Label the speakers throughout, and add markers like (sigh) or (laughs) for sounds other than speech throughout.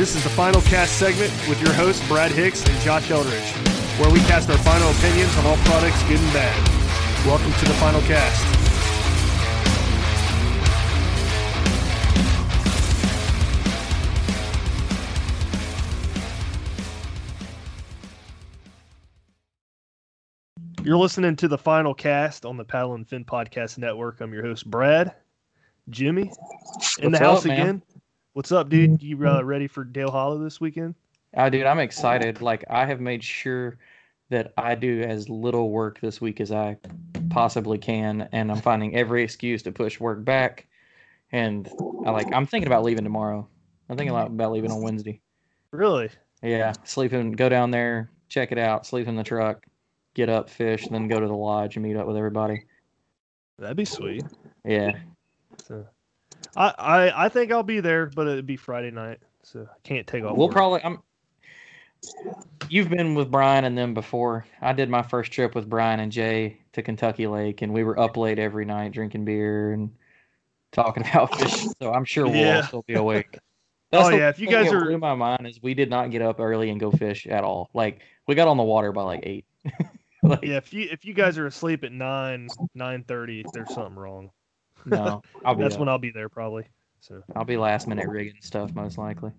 Speaker 1: This is the final cast segment with your hosts, Brad Hicks and Josh Eldridge, where we cast our final opinions on all products, good and bad. Welcome to the final cast. You're listening to the final cast on the Paddle and Fin Podcast Network. I'm your host, Brad. Jimmy, in
Speaker 2: What's
Speaker 1: the house
Speaker 2: up,
Speaker 1: again. What's up, dude? You uh, ready for Dale Hollow this weekend?
Speaker 2: Oh, dude, I'm excited. Like, I have made sure that I do as little work this week as I possibly can, and I'm finding every excuse to push work back. And I like, I'm thinking about leaving tomorrow. I'm thinking about, about leaving on Wednesday.
Speaker 1: Really?
Speaker 2: Yeah, sleeping, go down there, check it out, sleep in the truck, get up, fish, then go to the lodge and meet up with everybody.
Speaker 1: That'd be sweet.
Speaker 2: Yeah,
Speaker 1: So, I, I I think I'll be there, but it'd be Friday night, so I can't take off.
Speaker 2: we'll
Speaker 1: work.
Speaker 2: probably. I'm. You've been with Brian and them before. I did my first trip with Brian and Jay to Kentucky Lake, and we were up late every night drinking beer and talking (laughs) about fishing. So I'm sure we'll
Speaker 1: Yeah.
Speaker 2: still be awake. (laughs)
Speaker 1: Oh, yeah, if you guys are-
Speaker 2: blew my mind is we did not get up early and go fish at all. Like we got on the water by like eight. (laughs) like,
Speaker 1: Yeah, if you if you guys are asleep at nine nine thirty, there's something wrong.
Speaker 2: No, (laughs) I'll be
Speaker 1: That's
Speaker 2: up.
Speaker 1: when I'll be there probably. So
Speaker 2: I'll be last minute rigging stuff most likely.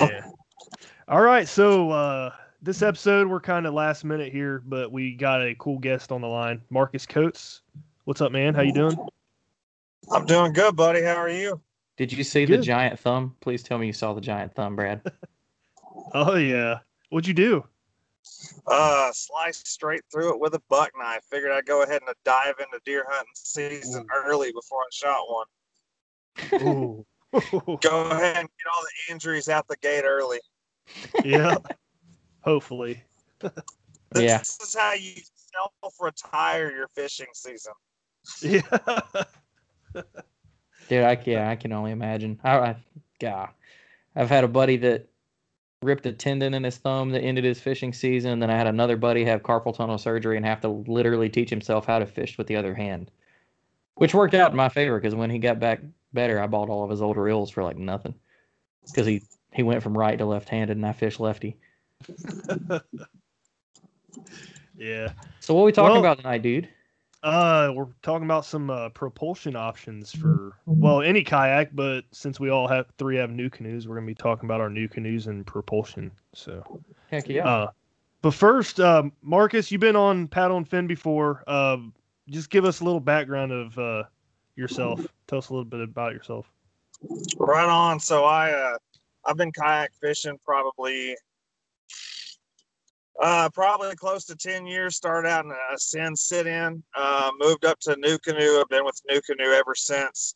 Speaker 1: yeah. All right, so uh, this episode we're kind of last minute here, but we got a cool guest on the line, Marcus Coates. What's up, man? How you doing?
Speaker 3: I'm doing good, buddy. How are you?
Speaker 2: Did you see the giant thumb? Please tell me you saw the giant thumb, Brad. (laughs)
Speaker 1: Oh yeah. What'd you do?
Speaker 3: Uh, sliced straight through it with a buck knife. Figured I'd go ahead and dive into deer hunting season early before I shot one. (laughs) Go ahead and get all the injuries out the gate early.
Speaker 1: yeah. (laughs) Hopefully.
Speaker 3: This
Speaker 2: Yeah.
Speaker 3: is how you self-retire your fishing season.
Speaker 1: Yeah. (laughs)
Speaker 2: Dude, I yeah, I can only imagine. I, I God, I've had a buddy that ripped a tendon in his thumb that ended his fishing season. And then I had another buddy have carpal tunnel surgery and have to literally teach himself how to fish with the other hand, which worked out in my favor because when he got back better, I bought all of his older reels for like nothing because he he went from right to left handed and I fish lefty. (laughs)
Speaker 1: yeah.
Speaker 2: So what are we talking
Speaker 1: Well-
Speaker 2: about tonight, dude?
Speaker 1: Uh, we're talking about some uh, propulsion options for well any kayak, but since we all have three have NuCanoes, we're gonna be talking about our NuCanoes and propulsion. So,
Speaker 2: Heck yeah.
Speaker 1: uh, but first, um, Marcus, you've been on Paddle and Fin before. Um, just give us a little background of uh, yourself. Tell us a little bit about yourself.
Speaker 3: Right on. So I uh I've been kayak fishing probably Uh, probably close to 10 years. Started out in a Sin sit in, uh, moved up to NuCanoe. I've been with NuCanoe ever since.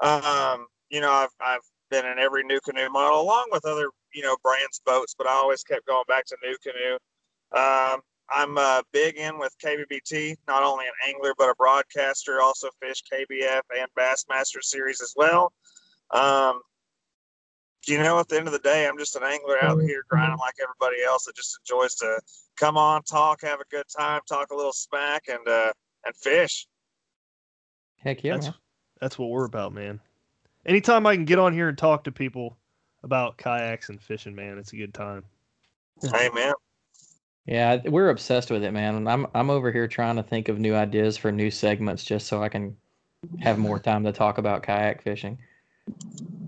Speaker 3: Um, you know, I've, I've been in every NuCanoe model along with other, you know, brands boats, but I always kept going back to NuCanoe. Um, I'm uh, big in with KBBT, not only an angler, but a broadcaster, also fish KBF and Bassmaster series as well. Um, you know, at the end of the day, I'm just an angler out here grinding like everybody else that just enjoys to come on, talk, have a good time, talk a little smack, and uh, and fish.
Speaker 2: Heck yeah,
Speaker 1: That's
Speaker 2: man.
Speaker 1: that's what we're about, man. Anytime I can get on here and talk to people about kayaks and fishing, man, it's a good time.
Speaker 3: Hey, man.
Speaker 2: Yeah, we're obsessed with it, man. And I'm I'm over here trying to think of new ideas for new segments just so I can have more time to talk about kayak fishing.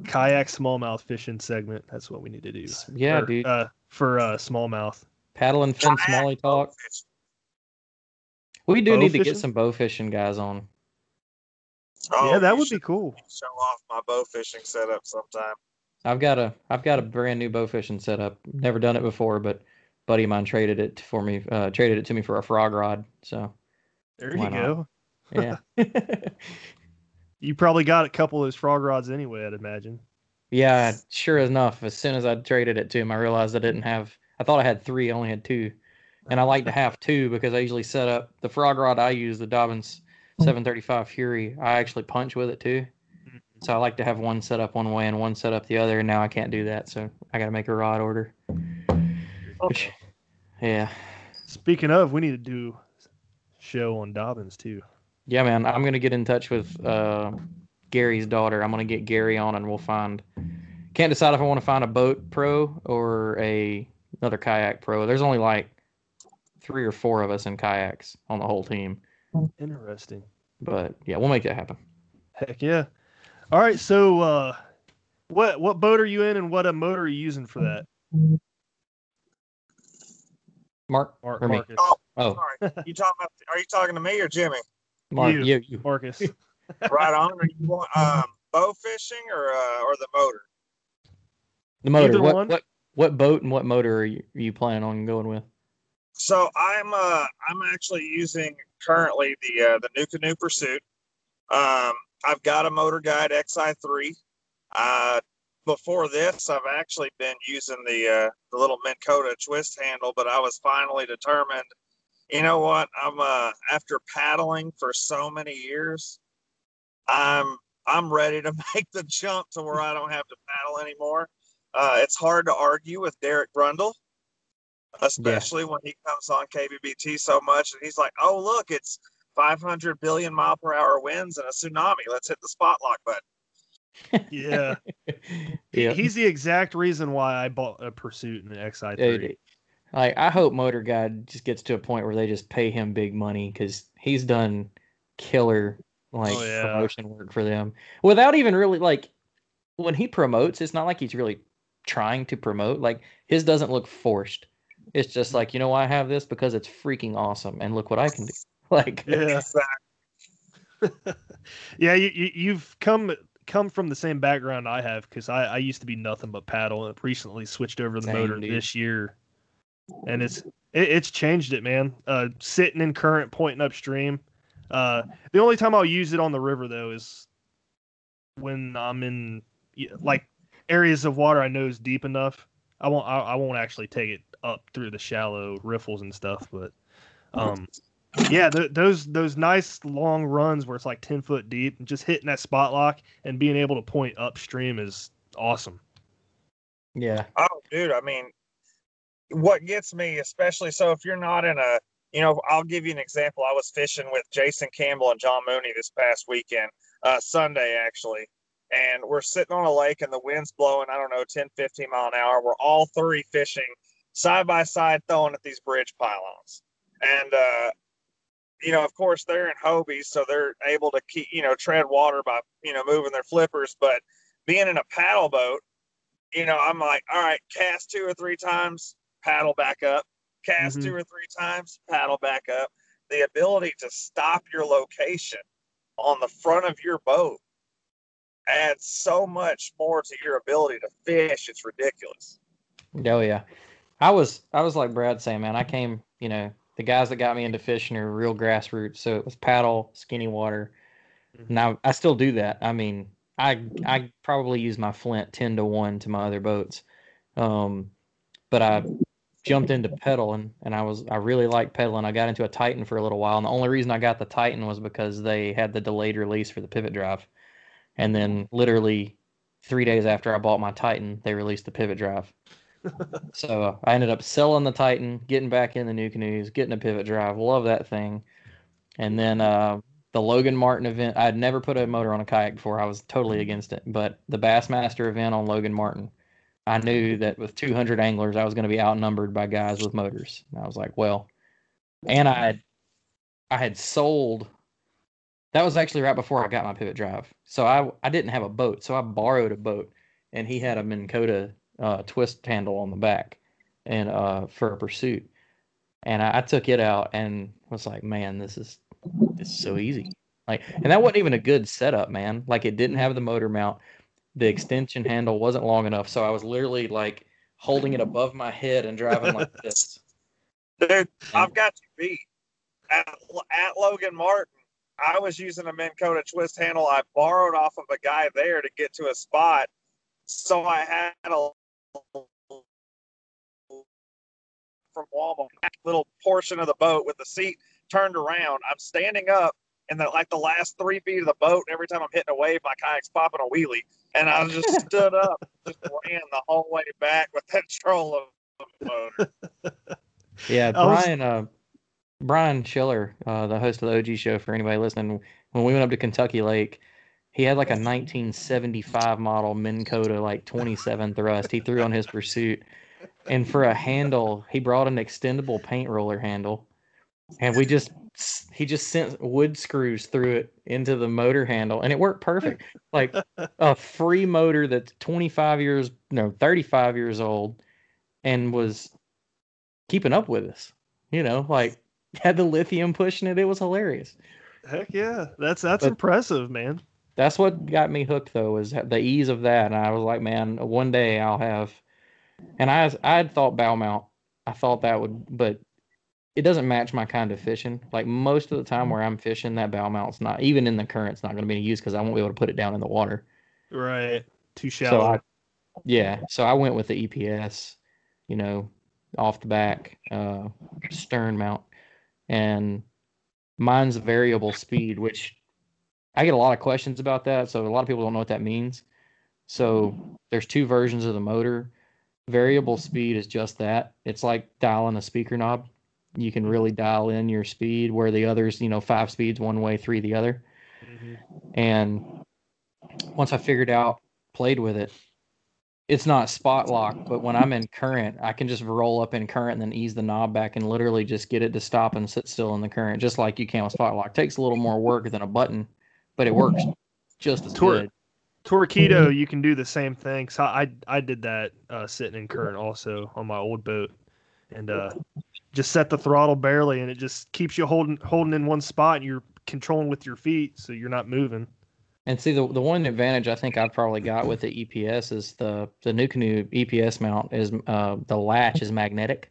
Speaker 1: Kayak smallmouth fishing segment. That's what we need to do.
Speaker 2: Yeah,
Speaker 1: For,
Speaker 2: dude.
Speaker 1: Uh, for uh, smallmouth.
Speaker 2: Paddle and fin
Speaker 3: Kayak
Speaker 2: smalley talk. We do
Speaker 1: Bow
Speaker 2: need to get some bow fishing guys on.
Speaker 3: Oh,
Speaker 1: yeah, that
Speaker 3: you
Speaker 1: would be cool.
Speaker 3: Show off my bow fishing setup sometime.
Speaker 2: I've got a I've got a brand new bow fishing setup. Never done it before, but buddy of mine traded it for me. Uh, traded it to me for a frog rod. So
Speaker 1: There you
Speaker 2: not?
Speaker 1: go.
Speaker 2: yeah, (laughs) (laughs)
Speaker 1: You probably got a couple of those frog rods anyway, I'd imagine.
Speaker 2: yeah. Sure enough, as soon as I traded it to him, I realized I didn't have. I thought I had three. I only had two, and I like to have two because I usually set up the frog rod I use, the Dobyns hmm. 735 Fury. I actually punch with it too. Mm-hmm. So I like to have one set up one way and one set up the other. And now I can't do that, so I got to make a rod order. Oh. Which, yeah,
Speaker 1: Speaking of, we need to do show on Dobyns too.
Speaker 2: Yeah, man. I'm gonna get in touch with uh, Gary's daughter. I'm gonna get Gary on, and we'll find. Can't decide if I want to find a boat pro or a another kayak pro. There's only like three or four of us in kayaks on the whole team,
Speaker 1: Interesting.
Speaker 2: but yeah, we'll make that happen.
Speaker 1: Heck yeah. All right, so uh, what what boat are you in, and what a motor are you using for that,
Speaker 2: Mark
Speaker 1: Mar-
Speaker 2: or me?
Speaker 1: Marcus?
Speaker 3: Oh,
Speaker 2: Oh,
Speaker 3: sorry. You talking about? Are you talking to me or Jimmy?
Speaker 2: Mark,
Speaker 1: you.
Speaker 2: you, you. (laughs)
Speaker 1: Marcus.
Speaker 3: Right on. Are you want, um, bow fishing or uh, or the motor?
Speaker 2: The motor.
Speaker 1: Either
Speaker 2: What,
Speaker 1: one.
Speaker 2: what what boat and what motor are you, are you planning on going with?
Speaker 3: So I'm uh I'm actually using currently the uh, the NuCanoe Pursuit. Um, I've got a Motor Guide XI3. Uh, before this, I've actually been using the uh, the little Minn Kota twist handle, but I was finally determined. You know what? I'm uh after paddling for so many years, I'm I'm ready to (laughs) make the jump to where I don't have to paddle anymore. Uh, it's hard to argue with Derek Brundle especially when he comes on KBBT so much and he's like, "Oh, look, it's 500 billion mile per hour winds and a tsunami. Let's hit the spot lock button." (laughs)
Speaker 1: yeah,
Speaker 2: yeah.
Speaker 1: he's the exact reason why I bought a Pursuit and an XI3.
Speaker 2: Dude, like I hope Motor Guide just gets to a point where they just pay him big money because he's done killer like
Speaker 1: Oh, yeah.
Speaker 2: promotion work for them without even really like when he promotes. It's not like he's really trying to promote. Like his doesn't look forced. It's just like you know why I have this because it's freaking awesome and look what I can do. (laughs) Like
Speaker 1: Yeah, (laughs) yeah. You, you you've come come from the same background I have because I, I used to be nothing but paddle and recently switched over to the
Speaker 2: Same,
Speaker 1: motor
Speaker 2: dude.
Speaker 1: this year, and it's it, it's changed it, man. Uh, sitting in current, pointing upstream. Uh, the only time I'll use it on the river though is when I'm in like areas of water I know is deep enough. I won't I, I won't actually take it up through the shallow riffles and stuff, but um, yeah, th- those those nice long runs where it's like ten foot deep, and just hitting that spot lock and being able to point upstream is awesome.
Speaker 2: yeah,
Speaker 3: Oh, dude, I mean, what gets me, especially so if you're not in a, you know, I'll give you an example. I was fishing with Jason Campbell and John Mooney this past weekend, uh, Sunday actually, and we're sitting on a lake and the wind's blowing, I don't know, 10, 15 mile an hour. We're all three fishing side by side, throwing at these bridge pylons. And, uh, you know, of course, they're in Hobies, so they're able to keep, you know, tread water by, you know, moving their flippers. But being in a paddle boat, you know, I'm like, all right, cast two or three times, paddle back up, cast
Speaker 1: Mhm.
Speaker 3: two or three times, paddle back up. The ability to stop your location on the front of your boat adds so much more to your ability to fish. It's ridiculous.
Speaker 2: oh yeah. I was I was like Brad saying, man, I came, you know, the guys that got me into fishing are real grassroots. So it was paddle, skinny water.
Speaker 1: Mhm.
Speaker 2: Now I still do that. I mean, I I probably use my flint ten to one to my other boats. Um, but I jumped into pedaling and I was I really liked pedaling. I got into a Titan for a little while, and the only reason I got the Titan was because they had the delayed release for the pivot drive. And then literally three days after I bought my Titan, they released the pivot drive. (laughs) so I ended up selling the Titan, getting back in the NuCanoes, getting a pivot drive. Love that thing. And then uh, the Logan Martin event, I had never put a motor on a kayak before. I was totally against it. But the Bassmaster event on Logan Martin, I knew that with 200 anglers, I was going to be outnumbered by guys with motors. And I was like, well, and I had, I had sold. That was actually right before I got my pivot drive. So I I didn't have a boat, so I borrowed a boat, and he had a Minn Kota uh, twist handle on the back, and uh, for a pursuit, and I, I took it out and was like, man, this is this is so easy. Like, and that wasn't even a good setup, man. Like, it didn't have the motor mount. The extension handle wasn't long enough, so I was literally like holding it above my head and driving like (laughs) this.
Speaker 3: Dude, I've got you beat. At, at Logan Martin, I was using a Minn Kota twist handle I borrowed off of a guy there to get to a spot. So I had a from Walmart little portion of the boat with the seat turned around. I'm standing up in the like the last three feet of the boat. And every time I'm hitting a wave, my kayak's popping a wheelie, and I just (laughs) stood up, just ran the whole way back with (laughs) that troll of the motor. (laughs)
Speaker 2: Yeah,
Speaker 1: I was-
Speaker 2: Brian. Uh, Brian Schiller, uh, the host of the OG show, for anybody listening, when we went up to Kentucky Lake, he had like a 1975 model Minn Kota, like 27 thrust. He threw on his pursuit, and for a handle, he brought an extendable paint roller handle, and we just he just sent wood screws through it into the motor handle, and it worked perfect. (laughs) Like a free motor that's 25 years, no, 35 years old, and was keeping up with us. You know, like (laughs) had the lithium pushing it. It was hilarious.
Speaker 1: Heck yeah, that's that's
Speaker 2: But-
Speaker 1: impressive, man.
Speaker 2: That's what got me hooked though, is the ease of that. And I was like, man, one day I'll have. And I I had thought bow mount. I thought that would, but it doesn't match my kind of fishing. Like most of the time where I'm fishing, that bow mount's not even in the current. It's not going to be any use because I won't be able to put it down in the water.
Speaker 1: Right, too
Speaker 2: So
Speaker 1: shallow.
Speaker 2: I, yeah, so I went with the EPS, you know, off the back, uh, stern mount, and mine's variable speed, which I get a lot of questions about that. So a lot of people don't know what that means. So there's two versions of the motor. Variable speed is just that. It's like dialing a speaker knob. You can really dial in your speed where the others, you know, five speeds one way, three the other.
Speaker 1: Mhm.
Speaker 2: And once I figured out, played with it, it's not spot lock, but when I'm in current, I can just roll up in current and then ease the knob back and literally just get it to stop and sit still in the current, just like you can with spot lock. Takes a little more work than a button, but it works just as
Speaker 1: Tor-
Speaker 2: good.
Speaker 1: Torpedo, you can do the same thing. So I I did that uh, sitting in current also on my old boat, and uh, just set the throttle barely, and it just keeps you holding holding in one spot, and you're controlling with your feet, so you're not moving.
Speaker 2: And see, the the one advantage I think I've probably got with the EPS is the the NuCanoe EPS mount is uh, the latch is magnetic.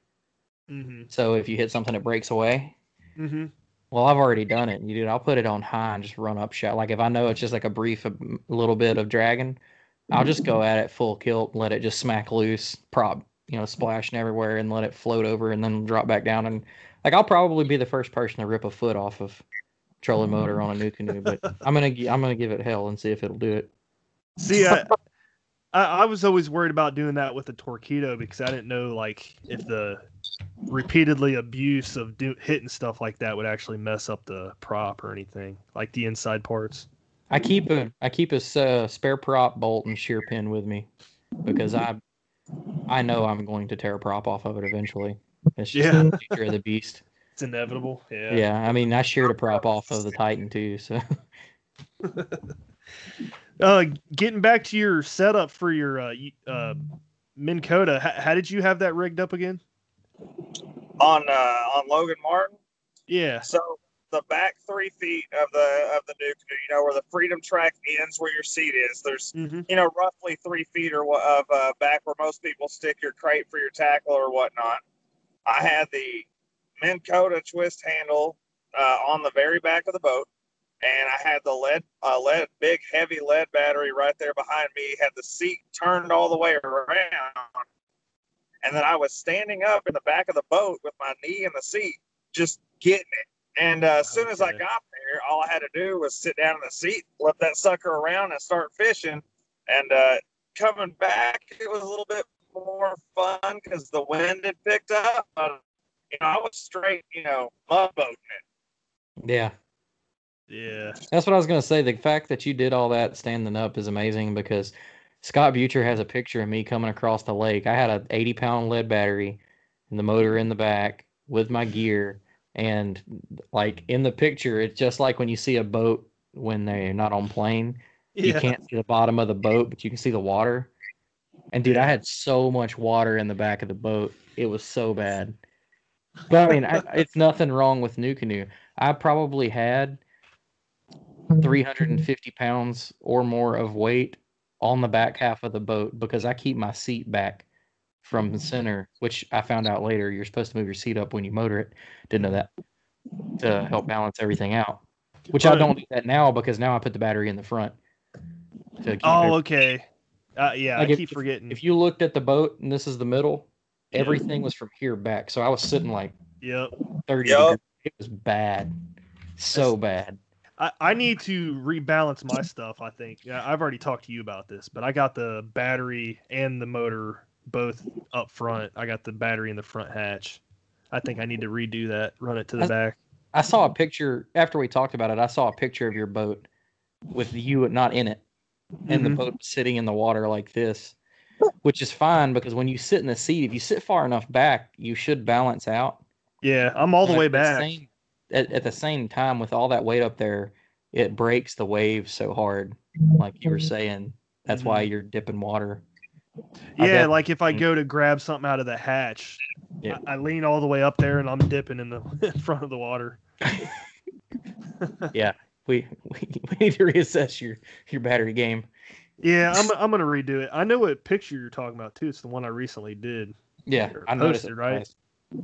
Speaker 1: Mm-hmm.
Speaker 2: So if you hit something, it breaks away.
Speaker 1: Mm-hmm.
Speaker 2: Well, I've already done it. You dude, I'll put it on high and just run up shot. Like if I know it's just like a brief a little bit of dragging, I'll just go at it full kilt, let it just smack loose, prop, you know, splashing everywhere, and let it float over, and then drop back down. And like I'll probably be the first person to rip a foot off of trolling motor on a NuCanoe, but I'm gonna I'm gonna give it hell and see if it'll do it.
Speaker 1: See, I, (laughs) I I was always worried about doing that with a Torpedo because I didn't know like if the repeatedly abuse of do, hitting stuff like that would actually mess up the prop or anything, like the inside parts.
Speaker 2: I keep a I keep a uh, spare prop bolt and shear pin with me because I I know I'm going to tear a prop off of it eventually. It's just
Speaker 1: Yeah.
Speaker 2: the nature of the beast. (laughs)
Speaker 1: It's inevitable. Yeah.
Speaker 2: Yeah, I mean, I sheared a prop off of the Titan too, so (laughs)
Speaker 1: Uh, getting back to your setup for your uh, uh Minn Kota, how, how did you have that rigged up again?
Speaker 3: on uh, on Logan Martin.
Speaker 1: Yeah.
Speaker 3: So the back three feet of the of the NuCanoe, you know, where the freedom track ends, where your seat is. There's
Speaker 1: Mm-hmm.
Speaker 3: you know roughly three feet or of uh, back where most people stick your crate for your tackle or whatnot. I had the Minn Kota twist handle uh, on the very back of the boat, and I had the lead uh, lead big heavy lead battery right there behind me. Had the seat turned all the way around, and then I was standing up in the back of the boat with my knee in the seat, just getting it. And uh, as soon as I got there, all I had to do was sit down in the seat, flip that sucker around, and start fishing. And uh, coming back, it was a little bit more fun because the wind had picked up. But you know, I was straight, you know, mud boating it.
Speaker 2: Yeah.
Speaker 1: Yeah.
Speaker 2: That's what I was gonna say. The fact that you did all that standing up is amazing because Scott Butcher has a picture of me coming across the lake. I had a 80 pound lead battery and the motor in the back with my gear. And like in the picture, it's just like when you see a boat when they're not on plane. You can't see the bottom of the boat, but you can see the water. And dude, I had so much water in the back of the boat. It was so bad. But I mean, I, (laughs) it's nothing wrong with NuCanoe. I probably had 350 pounds or more of weight on the back half of the boat because I keep my seat back from the center, which I found out later. You're supposed to move your seat up when you motor it. Didn't know that to help balance everything out. Which I don't do that now because now I put the battery in the front. To keep
Speaker 1: Oh,
Speaker 2: every-
Speaker 1: okay. Uh, yeah,
Speaker 2: Like
Speaker 1: I
Speaker 2: if-
Speaker 1: keep forgetting.
Speaker 2: if you looked at the boat and this is the middle,
Speaker 1: Yeah.
Speaker 2: everything was from here back. So I was sitting like
Speaker 1: Yep.
Speaker 2: 30
Speaker 3: Yup.
Speaker 2: degrees. It was bad. So bad.
Speaker 1: I, I need to rebalance my stuff. I think. Yeah, I've already talked to you about this, but I got the battery and the motor both up front. I got the battery in the front hatch. I think I need to redo that. Run it to the
Speaker 2: I-
Speaker 1: back.
Speaker 2: I saw a picture after we talked about it. I saw a picture of your boat with you not in it and the
Speaker 1: Mhm.
Speaker 2: boat sitting in the water like this, which is fine because when you sit in the seat, if you sit far enough back, you should balance out.
Speaker 1: Yeah, I'm all the
Speaker 2: But
Speaker 1: way
Speaker 2: at
Speaker 1: back.
Speaker 2: same- at, at the same time, with all that weight up there, it breaks the waves so hard. Like you were saying, that's why you're dipping water.
Speaker 1: Yeah, like if I
Speaker 2: Mm.
Speaker 1: go to grab something out of the hatch,
Speaker 2: Yeah.
Speaker 1: I, I lean all the way up there and I'm dipping in the (laughs) in front of the water.
Speaker 2: Yeah, we, (laughs) we we need to reassess your your battery game.
Speaker 1: Yeah, I'm I'm gonna redo it. I know what picture you're talking about too. It's the one I recently did.
Speaker 2: Yeah, I noticed
Speaker 1: posted,
Speaker 2: it.
Speaker 1: right?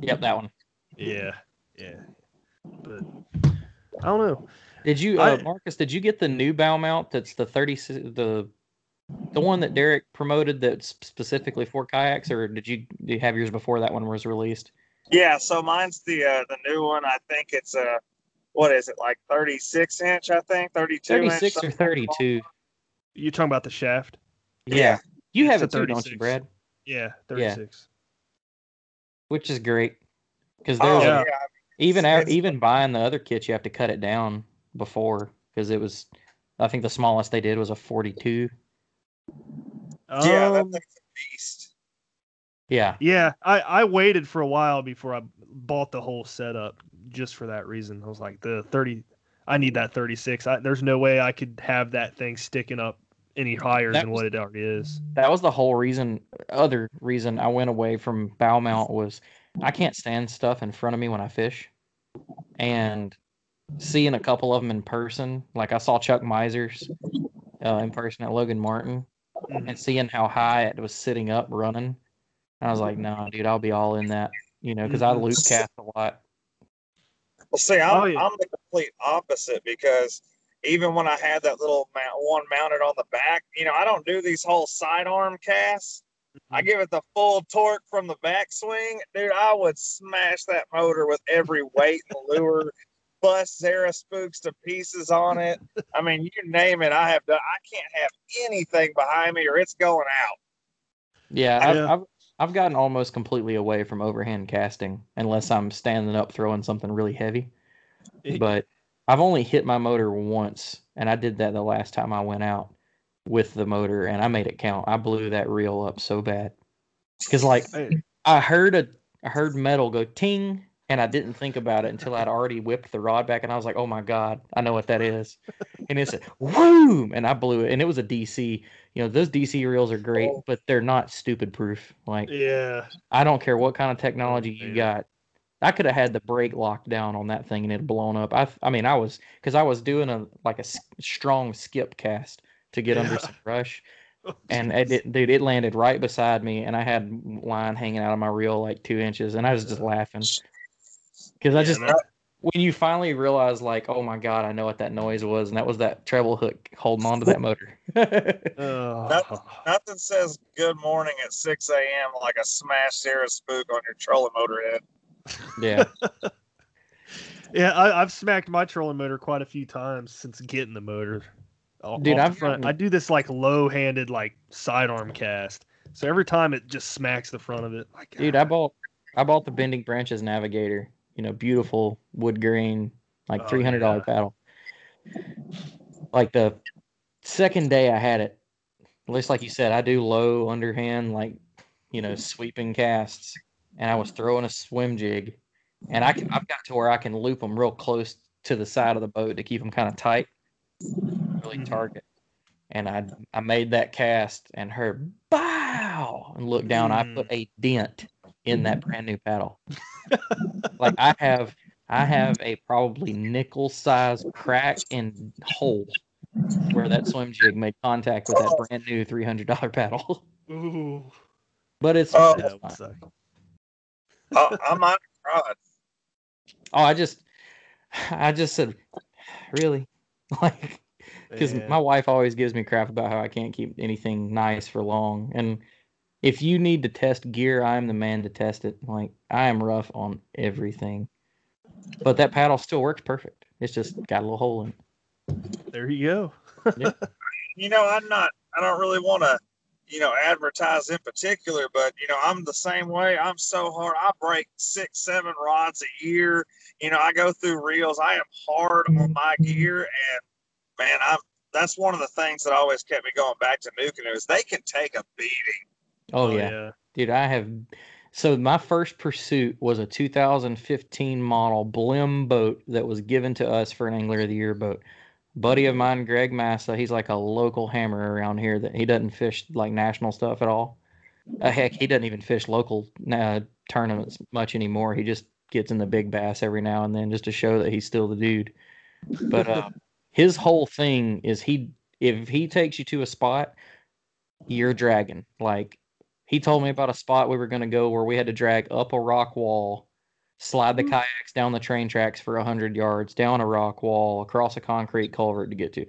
Speaker 2: Yep, that one.
Speaker 1: Yeah, yeah. But I don't know.
Speaker 2: Did you, uh,
Speaker 1: I-
Speaker 2: Marcus? Did you get the new bow mount? That's the thirty, the the one that Derek promoted that's specifically for kayaks, or did you do you have yours before that one was released?
Speaker 3: Yeah, so mine's the uh, the new one. I think it's a what is it like 36 inch? I think
Speaker 2: thirty
Speaker 3: two.
Speaker 2: Thirty six or thirty two?
Speaker 1: You talking about the shaft?
Speaker 2: Yeah.
Speaker 3: Yeah.
Speaker 2: you have
Speaker 1: It's
Speaker 2: it
Speaker 1: a
Speaker 2: too, don't you,
Speaker 1: 36.
Speaker 2: Brad?
Speaker 1: Yeah, 36.
Speaker 2: Which is great because
Speaker 3: Oh,
Speaker 2: there's
Speaker 3: yeah.
Speaker 1: Yeah.
Speaker 2: even
Speaker 3: It's-
Speaker 2: out, even buying the other kits, you have to cut it down before because it was. I think the smallest they did was a forty two.
Speaker 3: Yeah, that
Speaker 1: Um,
Speaker 3: thing's a beast.
Speaker 2: Yeah,
Speaker 1: yeah. I I waited for a while before I bought the whole setup just for that reason. I was like the 30. I need that 36. I, there's no way I could have that thing sticking up any higher
Speaker 2: That
Speaker 1: than
Speaker 2: was-
Speaker 1: what it already is.
Speaker 2: that was the whole reason. Other reason I went away from bow mount was I can't stand stuff in front of me when I fish, and seeing a couple of them in person, like I saw Chuck Misers uh, in person at Logan Martin,
Speaker 1: Mhm.
Speaker 2: and seeing how high it was sitting up running, I was like, no, dude, I'll be all in that, you know, because I
Speaker 1: Mhm.
Speaker 2: loop cast a lot.
Speaker 3: Well, see, I'm,
Speaker 1: Oh, yeah.
Speaker 3: I'm the complete opposite because even when I had that little mount, one mounted on the back, you know, I don't do these whole sidearm casts. I
Speaker 1: Mm-hmm.
Speaker 3: give it the full torque from the backswing. Dude, I would smash that motor with every weight and lure, bust Zara spooks to pieces on it. I mean, you name it, I have done. I can't have anything behind me or it's going out.
Speaker 2: Yeah, I've,
Speaker 1: Yeah.
Speaker 2: I've I've gotten almost completely away from overhand casting unless I'm standing up throwing something really heavy. But I've only hit my motor once, and I did that the last time I went out with the motor, and I made it count. I blew that reel up so bad because like I heard a I heard metal go ting, and I didn't think about it until I'd already whipped the rod back, and I was like, "Oh my god, I know what that is!" And it said "Whoom!" and I blew it, and it was a DC. You know, those DC reels are great, oh. but they're not stupid proof. Like
Speaker 1: yeah.
Speaker 2: I don't care what kind of technology you got. I could have had the brake locked down on that thing and it had blown up. I I mean I was because I was doing a like a strong skip cast to get under
Speaker 1: Yeah.
Speaker 2: some brush, (laughs) oh, and it, it dude it landed right beside me and I had line hanging out of my reel like two inches and I was just laughing because I
Speaker 1: Yeah,
Speaker 2: just
Speaker 1: that-
Speaker 2: when you finally realize like oh my god I know what that noise was and that was that treble hook holding onto that motor. (laughs)
Speaker 1: Oh.
Speaker 3: Nothing says good morning at 6 a.m. like a smashed Zara spook on your trolling motor head.
Speaker 2: yeah. (laughs)
Speaker 1: Yeah, I, I've smacked my trolling motor quite a few times since getting the motor. o-
Speaker 2: Dude, I've
Speaker 1: front.
Speaker 2: gotten-
Speaker 1: I do this like low-handed like sidearm cast. So every time it just smacks the front of it. Like,
Speaker 2: Dude, I bought I bought the Bending Branches Navigator. You know, beautiful wood grain, like
Speaker 1: Oh,
Speaker 2: three hundred dollar
Speaker 1: yeah.
Speaker 2: paddle. Like the second day I had it, at least like you said, I do low underhand, like you know, sweeping casts, and I was throwing a swim jig, and I can I've got to where I can loop them real close to the side of the boat to keep them kind of tight, really
Speaker 1: Mhm.
Speaker 2: target. And I I made that cast and heard bow and looked down. I put a dent in that mm-hmm. brand new paddle. like I have I mm-hmm. have a probably nickel size crack and hole where that swim jig made contact with that brand new three hundred dollar paddle. (laughs)
Speaker 1: Ooh,
Speaker 2: but it's,
Speaker 3: Oh.
Speaker 2: it's
Speaker 1: that would
Speaker 2: fine.
Speaker 1: suck.
Speaker 3: I, I might have cried.
Speaker 2: oh I just I just said really (laughs) like because my wife always gives me crap about how I can't keep anything nice for long. And if you need to test gear, I'm the man to test it. Like I am rough on everything, but that paddle still works perfect. It's just got a little hole in. it.
Speaker 1: There you go. (laughs)
Speaker 3: You know, I'm not, I don't really want to, you know, advertise in particular, but, you know, I'm the same way. I'm so hard. I break six, seven rods a year. You know, I go through reels. I am hard on my gear. And, man, I'm, that's one of the things that always kept me going back to new Is They can take a beating.
Speaker 2: Oh, yeah. dude, I have. So my first pursuit was a 2015 model blem boat that was given to us for an Angler of the Year boat. Buddy of mine, Greg Massa, he's like a local hammer around here. That he doesn't fish like national stuff at all. Uh, heck, he doesn't even fish local uh, tournaments much anymore. He just gets in the big bass every now and then just to show that he's still the dude. But uh, (laughs) his whole thing is he if he takes you to a spot, you're dragging. Like he told me about a spot we were going to go where we had to drag up a rock wall, slide the mm-hmm. kayaks down the train tracks for 100 yards, down a rock wall, across a concrete culvert to get to.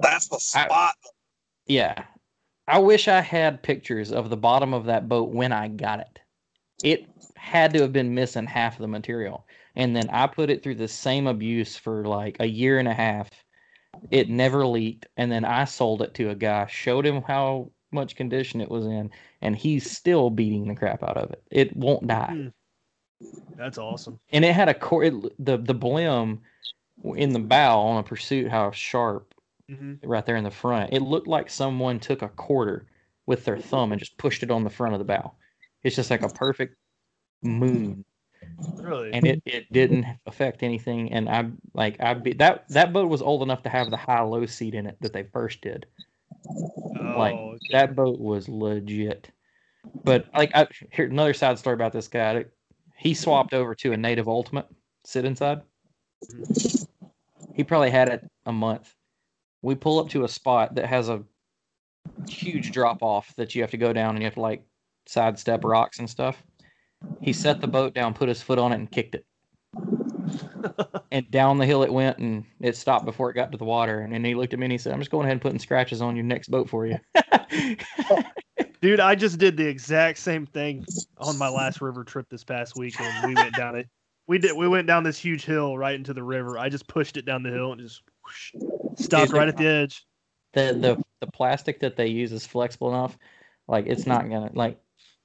Speaker 3: That's the spot.
Speaker 2: Yeah. I wish I had pictures of the bottom of that boat when I got it. It had to have been missing half of the material. And then I put it through the same abuse for like a year and a half. It never leaked. And then I sold it to a guy, showed him how much condition it was in, and he's still beating the crap out of it. It won't die.
Speaker 1: That's awesome.
Speaker 2: And it had a core, it, the, the blem in the bow on a pursuit, how sharp
Speaker 1: hmm
Speaker 2: right there in the front. It looked like someone took a quarter with their thumb and just pushed it on the front of the bow. It's just like a perfect moon,
Speaker 1: Really?
Speaker 2: and it, it didn't affect anything. And I like I be, that that boat was old enough to have the high low seat in it that they first did. Like
Speaker 1: oh, okay.
Speaker 2: that boat was legit. But like I here another side story about this guy. He swapped over to a native ultimate sit inside. He probably had it a month. We pull up to a spot that has a huge drop off that you have to go down and you have to like sidestep rocks and stuff. He set the boat down, put his foot on it, and kicked it. And down the hill it went, and it stopped before it got to the water. And then he looked at me and he said, "I'm just going ahead and putting scratches on your next boat for you." (laughs)
Speaker 1: Dude, I just did the exact same thing on my last river trip this past week weekend. We went down it. We did. We went down this huge hill right into the river. I just pushed it down the hill and just whoosh, stopped
Speaker 2: Dude,
Speaker 1: right at the edge.
Speaker 2: the the the plastic that they use is flexible enough. Like it's not gonna like.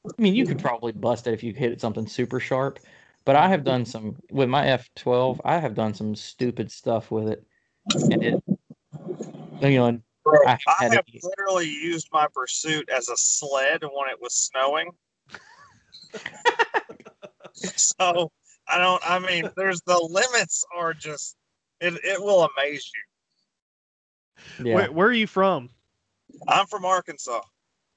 Speaker 2: I mean, you could probably bust it if you hit it something super sharp. But I have done some with my F12. I have done some stupid stuff with it, and it. You know, and I have
Speaker 3: I
Speaker 2: had
Speaker 3: have
Speaker 2: it.
Speaker 3: literally used my pursuit as a sled when it was snowing. (laughs) so I don't. I mean, there's the limits are just. It it will amaze you.
Speaker 2: Yeah.
Speaker 1: Where, where are you from?
Speaker 3: I'm from Arkansas.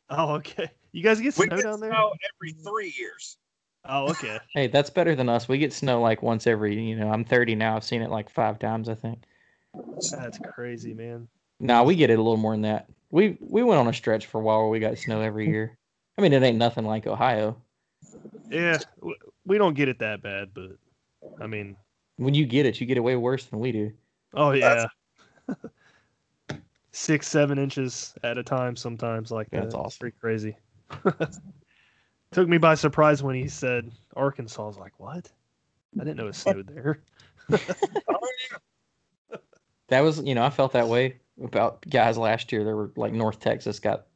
Speaker 1: Oh, okay. You guys get
Speaker 3: We
Speaker 1: snow
Speaker 3: get
Speaker 1: down there?
Speaker 3: snow every three years.
Speaker 1: Oh, okay. (laughs)
Speaker 2: Hey, that's better than us. We get snow like once every, you know, I'm 30 now. I've seen it like five times, I think.
Speaker 1: That's crazy, man.
Speaker 2: Nah, we get it a little more than that. We we went on a stretch for a while where we got snow every year. I mean, it ain't nothing like Ohio.
Speaker 1: Yeah, we don't get it that bad, but I mean,
Speaker 2: When you get it, you get it way worse than we do.
Speaker 1: oh yeah, (laughs) six, seven inches at a time sometimes. Like
Speaker 2: That's
Speaker 1: that. It's
Speaker 2: awesome.
Speaker 1: Pretty crazy. (laughs) Took me by surprise when he said Arkansas. I was like, what? I didn't know it snowed there. (laughs)
Speaker 2: That was, you know, I felt that way about guys last year. There were like North Texas got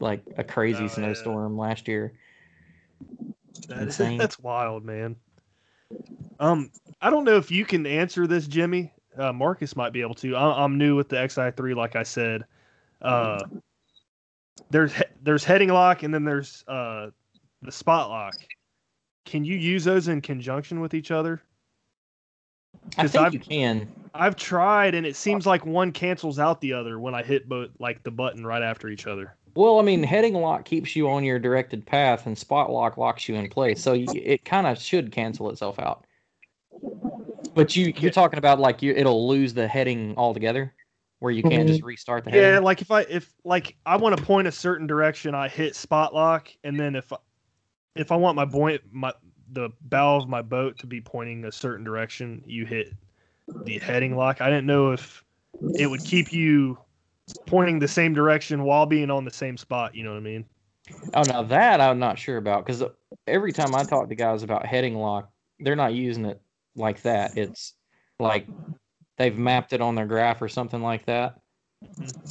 Speaker 2: like a crazy
Speaker 1: Oh, yeah.
Speaker 2: snowstorm last year.
Speaker 1: That- (laughs)
Speaker 2: Insane.
Speaker 1: that's wild, man. Um, I don't know if you can answer this, Jimmy. Uh, Marcus might be able to. I- I'm new with the XI3, like I said. Uh, there's he- there's heading lock and then there's uh the spot lock. Can you use those in conjunction with each other?
Speaker 2: I
Speaker 1: 'Cause
Speaker 2: think
Speaker 1: I've-
Speaker 2: you can.
Speaker 1: I've tried and it seems like one cancels out the other when I hit both like the button right after each other.
Speaker 2: Well, I mean, heading lock keeps you on your directed path, and spot lock locks you in place. So you, it kind of should cancel itself out. But you you're talking about like you it'll lose the heading altogether, where you can't just mm-hmm. restart the heading.
Speaker 1: Yeah, like if I if like I want to point a certain direction, I hit spot lock, and then if if I want my point my the bow of my boat to be pointing a certain direction, you hit the heading lock. I didn't know if it would keep you pointing the same direction while being on the same spot. You know what I mean?
Speaker 2: Oh, now that I'm not sure about because every time I talk to guys about heading lock, they're not using it like that. It's like they've mapped it on their graph or something like that,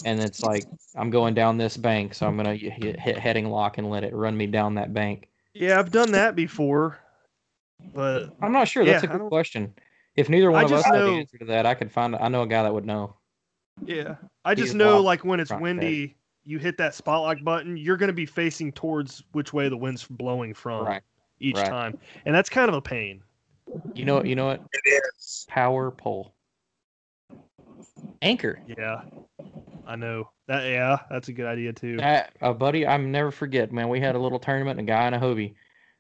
Speaker 2: and it's like I'm going down this bank, so I'm gonna hit, hit heading lock and let it run me down that bank.
Speaker 1: Yeah, I've done that before, but
Speaker 2: I'm not sure. That's
Speaker 1: Yeah,
Speaker 2: a
Speaker 1: I
Speaker 2: good question. If neither one
Speaker 1: I
Speaker 2: of us
Speaker 1: just
Speaker 2: had
Speaker 1: know-
Speaker 2: the answer to that, I could find. I know a guy that would know.
Speaker 1: yeah, I
Speaker 2: Be
Speaker 1: just
Speaker 2: a
Speaker 1: know like when it's
Speaker 2: front
Speaker 1: windy, you hit that spot lock button, you're going to be facing towards which way the wind's blowing from
Speaker 2: Right.
Speaker 1: each
Speaker 2: right.
Speaker 1: time, and that's kind of a pain.
Speaker 2: You know. What you know what?
Speaker 3: It is.
Speaker 2: Power pole. Anchor.
Speaker 1: Yeah, I know that. Yeah, that's a good idea too.
Speaker 2: Uh, buddy, I'm never forget, man. We had a little tournament, and a guy in a Hobie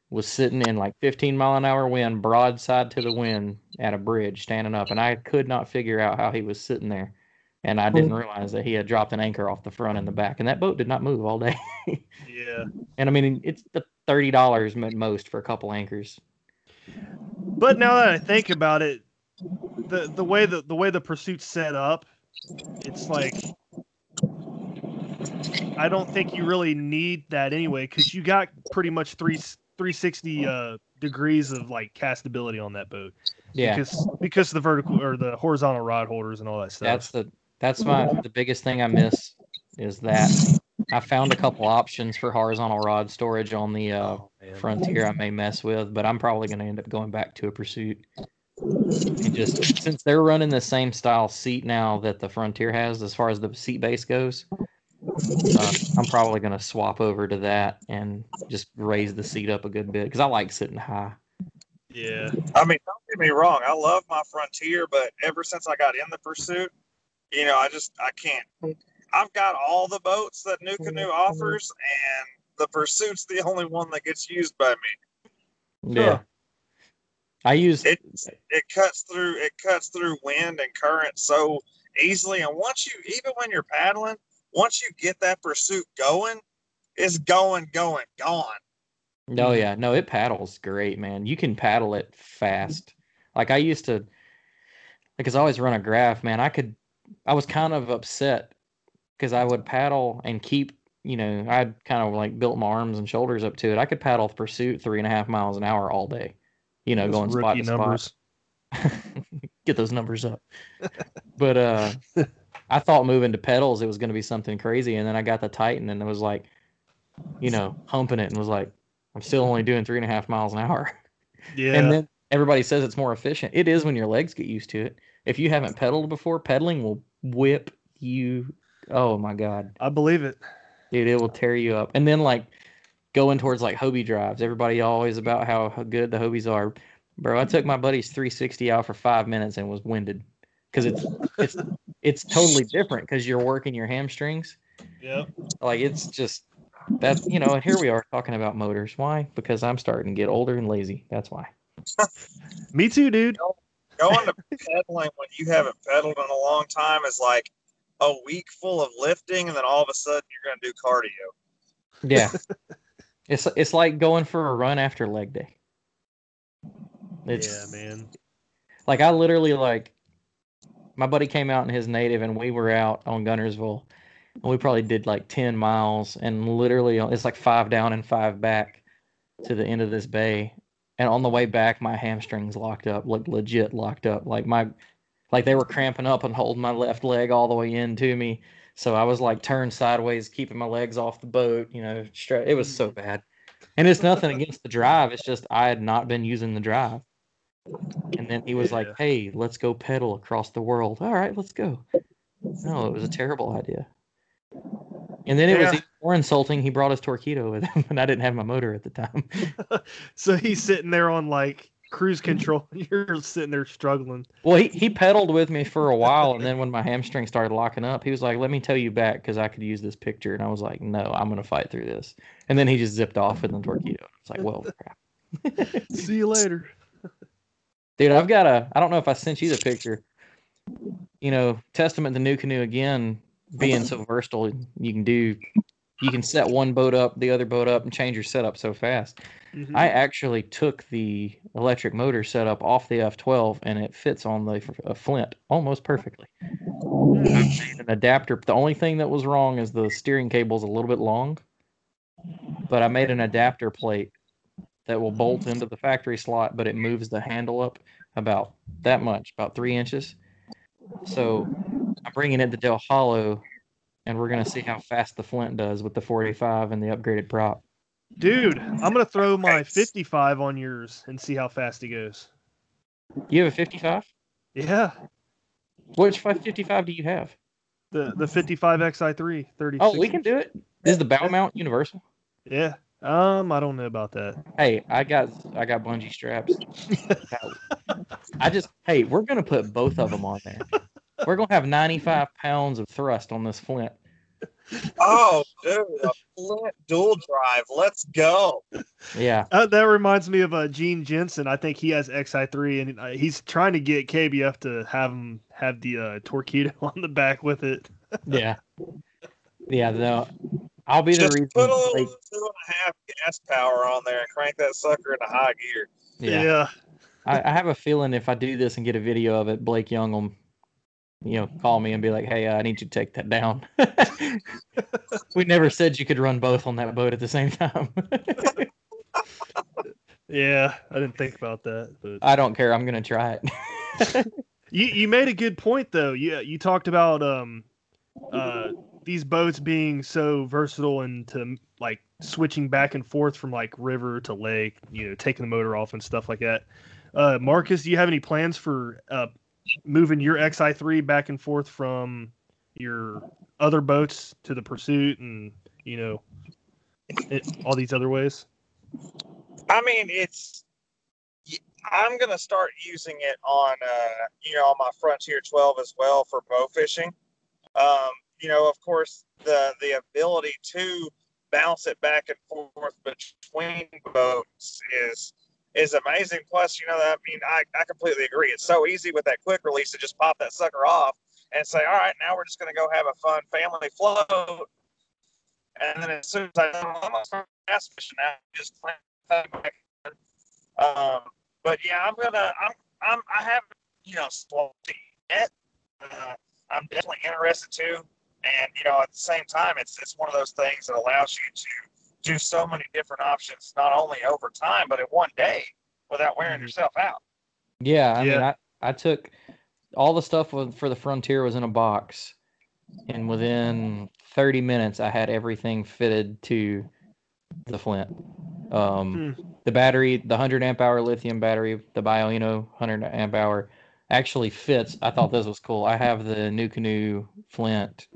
Speaker 2: was sitting in like 15 mile an hour wind, broadside to the wind at a bridge, standing up, and I could not figure out how he was sitting there. And I didn't realize that he had dropped an anchor off the front and the back, and that boat did not move all day. (laughs)
Speaker 1: Yeah,
Speaker 2: and I mean, it's the thirty dollars at most for a couple anchors.
Speaker 1: but now that I think about it, the the way the the way the pursuit's set up, it's like I don't think you really need that anyway because you got pretty much three 360 uh, degrees of like castability on that boat.
Speaker 2: Yeah,
Speaker 1: because because of the vertical or the horizontal rod holders and all that stuff.
Speaker 2: that's the that's my the biggest thing I miss is that I found a couple options for horizontal rod storage on the uh,
Speaker 1: Oh.
Speaker 2: Frontier I may mess with, but I'm probably going to end up going back to a Pursuit. And just since they're running the same style seat now that the Frontier has, as far as the seat base goes, uh, I'm probably going to swap over to that and just raise the seat up a good bit because I like sitting high.
Speaker 1: Yeah,
Speaker 3: I mean, don't get me wrong. I love my Frontier, but ever since I got in the pursuit, you know, I just I can't. I've got all the boats that NuCanoe offers, and the Pursuit's the only one that gets used by me.
Speaker 2: Yeah. I use
Speaker 3: It it cuts through it cuts through wind and current so easily, and once you even when you're paddling, once you get that Pursuit going, it's going, going, gone.
Speaker 2: No, yeah, no, it paddles great, man. You can paddle it fast. Like I used to, because I always run a graph, man. I could, I was kind of upset because I would paddle and keep, you know, I'd kind of like built my arms and shoulders up to it. I could paddle the pursuit three and a half miles an hour all day, you know,
Speaker 1: Those
Speaker 2: going spot
Speaker 1: rookie
Speaker 2: to spot. (laughs) Get those numbers up. but uh, (laughs) I thought moving to pedals it was going to be something crazy, and then I got the Titan, and it was like, you know, humping it, and was like, I'm still only doing three and a half miles an hour. (laughs)
Speaker 1: Yeah,
Speaker 2: And then everybody says it's more efficient. It is when your legs get used to it. If you haven't pedaled before, pedaling will whip you. Oh my god,
Speaker 1: I believe it.
Speaker 2: dude, it will tear you up. And then like going towards like Hobie drives. Everybody always about how, how good the Hobies are. Bro, I took my buddy's 360 out for five minutes and was winded because it's it's it's totally different because you're working your hamstrings.
Speaker 1: Yep.
Speaker 2: Like it's just That's you know, and here we are talking about motors. Why? Because I'm starting to get older and lazy. That's why. (laughs)
Speaker 1: Me too, dude.
Speaker 3: Going to pedaling when you haven't pedaled in a long time is like a week full of lifting, and then all of a sudden you're going to do cardio.
Speaker 2: Yeah. (laughs) it's it's like going for a run after leg day. It's
Speaker 1: yeah, man.
Speaker 2: like I literally like my buddy came out in his native and we were out on Guntersville and we probably did like 10 miles and literally uh, it's like five down and five back to the end of this bay. And on the way back my hamstrings locked up like legit locked up. Like my like they were cramping up and holding my left leg all the way into me. So i was like turned sideways keeping my legs off the boat you know stra- it was so mm-hmm. bad. And it's nothing against the drive it's just i had not been using the drive and then he was like hey let's go pedal across the world all right let's go no it was a terrible idea and then it was
Speaker 1: Yeah.
Speaker 2: even more insulting. He brought his Torpedo with him, (laughs) and I didn't have my motor at the time. (laughs)
Speaker 1: So he's sitting there on like cruise control. (laughs) and You're sitting there struggling.
Speaker 2: Well, he, he pedaled with me for a while, and then when my hamstring started locking up, he was like, "Let me tow you back because I could use this picture." And I was like, "No, I'm gonna fight through this." And then he just zipped off in the Torpedo. It's like, well, crap.
Speaker 1: See you later.
Speaker 2: Dude, I've got a. I don't know if I sent you the picture. You know, testament to the NuCanoe again being so versatile. You can do, you can set one boat up, the other boat up, and change your setup so fast.
Speaker 1: Mhm.
Speaker 2: I actually took the electric motor setup off the F12 and it fits on the uh, Flint almost perfectly. I made an adapter. The only thing that was wrong is the steering cable is a little bit long, but I made an adapter plate that will mm-hmm. bolt into the factory slot, but it moves the handle up about that much, about three inches. So I'm bringing it to Dale Hollow, and we're gonna see how fast the Flint does with the 45 and the upgraded prop.
Speaker 1: Dude, I'm gonna throw my 55 on yours and see how fast he goes.
Speaker 2: You have a 55?
Speaker 1: Yeah,
Speaker 2: Which 55 do you have?
Speaker 1: the the 55 XI3 30.
Speaker 2: Oh, we can do it. Is the bow mount universal?
Speaker 1: Yeah. Um, I don't know about that.
Speaker 2: Hey, I got I got bungee straps. I just hey, we're gonna put both of them on there. We're gonna have 95 pounds of thrust on this flint.
Speaker 3: Oh, dude, a Flint dual drive. Let's go.
Speaker 2: Yeah,
Speaker 1: Uh, that reminds me of uh, Gene Jensen. I think he has XI3, and uh, he's trying to get KBF to have him have the uh, Torpedo (laughs) on the back with it.
Speaker 2: yeah, yeah. No, I'll be the
Speaker 3: Just
Speaker 2: reason.
Speaker 3: put a little
Speaker 2: like,
Speaker 3: two and a half gas power on there and crank that sucker into high gear.
Speaker 2: yeah, I, I have a feeling if I do this and get a video of it, Blake Young will, you know, call me and be like, "Hey, uh, I need you to take that down." (laughs) we never said you could run both on that boat at the same time. (laughs)
Speaker 1: yeah. I didn't think about that, but
Speaker 2: I don't care. I'm gonna try it. (laughs)
Speaker 1: you you made a good point though. You you talked about um uh these boats being so versatile and to like switching back and forth from like river to lake, you know, taking the motor off and stuff like that. Uh, Marcus, do you have any plans for uh, moving your XI3 back and forth from your other boats to the Pursuit and you know it, all these other ways?
Speaker 3: I mean, it's. I'm gonna start using it on, uh, you know, on my Frontier 12 as well for bow fishing. Um, you know, of course, the the ability to bounce it back and forth between boats is is amazing. Plus, you know, I mean, I, I completely agree. It's so easy with that quick release to just pop that sucker off and say, all right, now we're just gonna go have a fun family float. And then as soon as I start bass fishing now, just clamp that back. Um, but yeah, I'm gonna I'm I'm I haven't you know swallowed yet. Uh, I'm definitely interested too, and you know at the same time, it's it's one of those things that allows you to do so many different options, not only over time, but in one day without wearing
Speaker 1: Mhm.
Speaker 3: yourself out.
Speaker 2: Yeah, I mean, I, I took all the stuff for the Frontier was in a box, and within 30 minutes, I had everything fitted to the Flint. Um, The battery, the 100 amp hour lithium battery, the Bioenno 100 amp hour, actually fits. I thought this was cool. I have the NuCanoe Flint.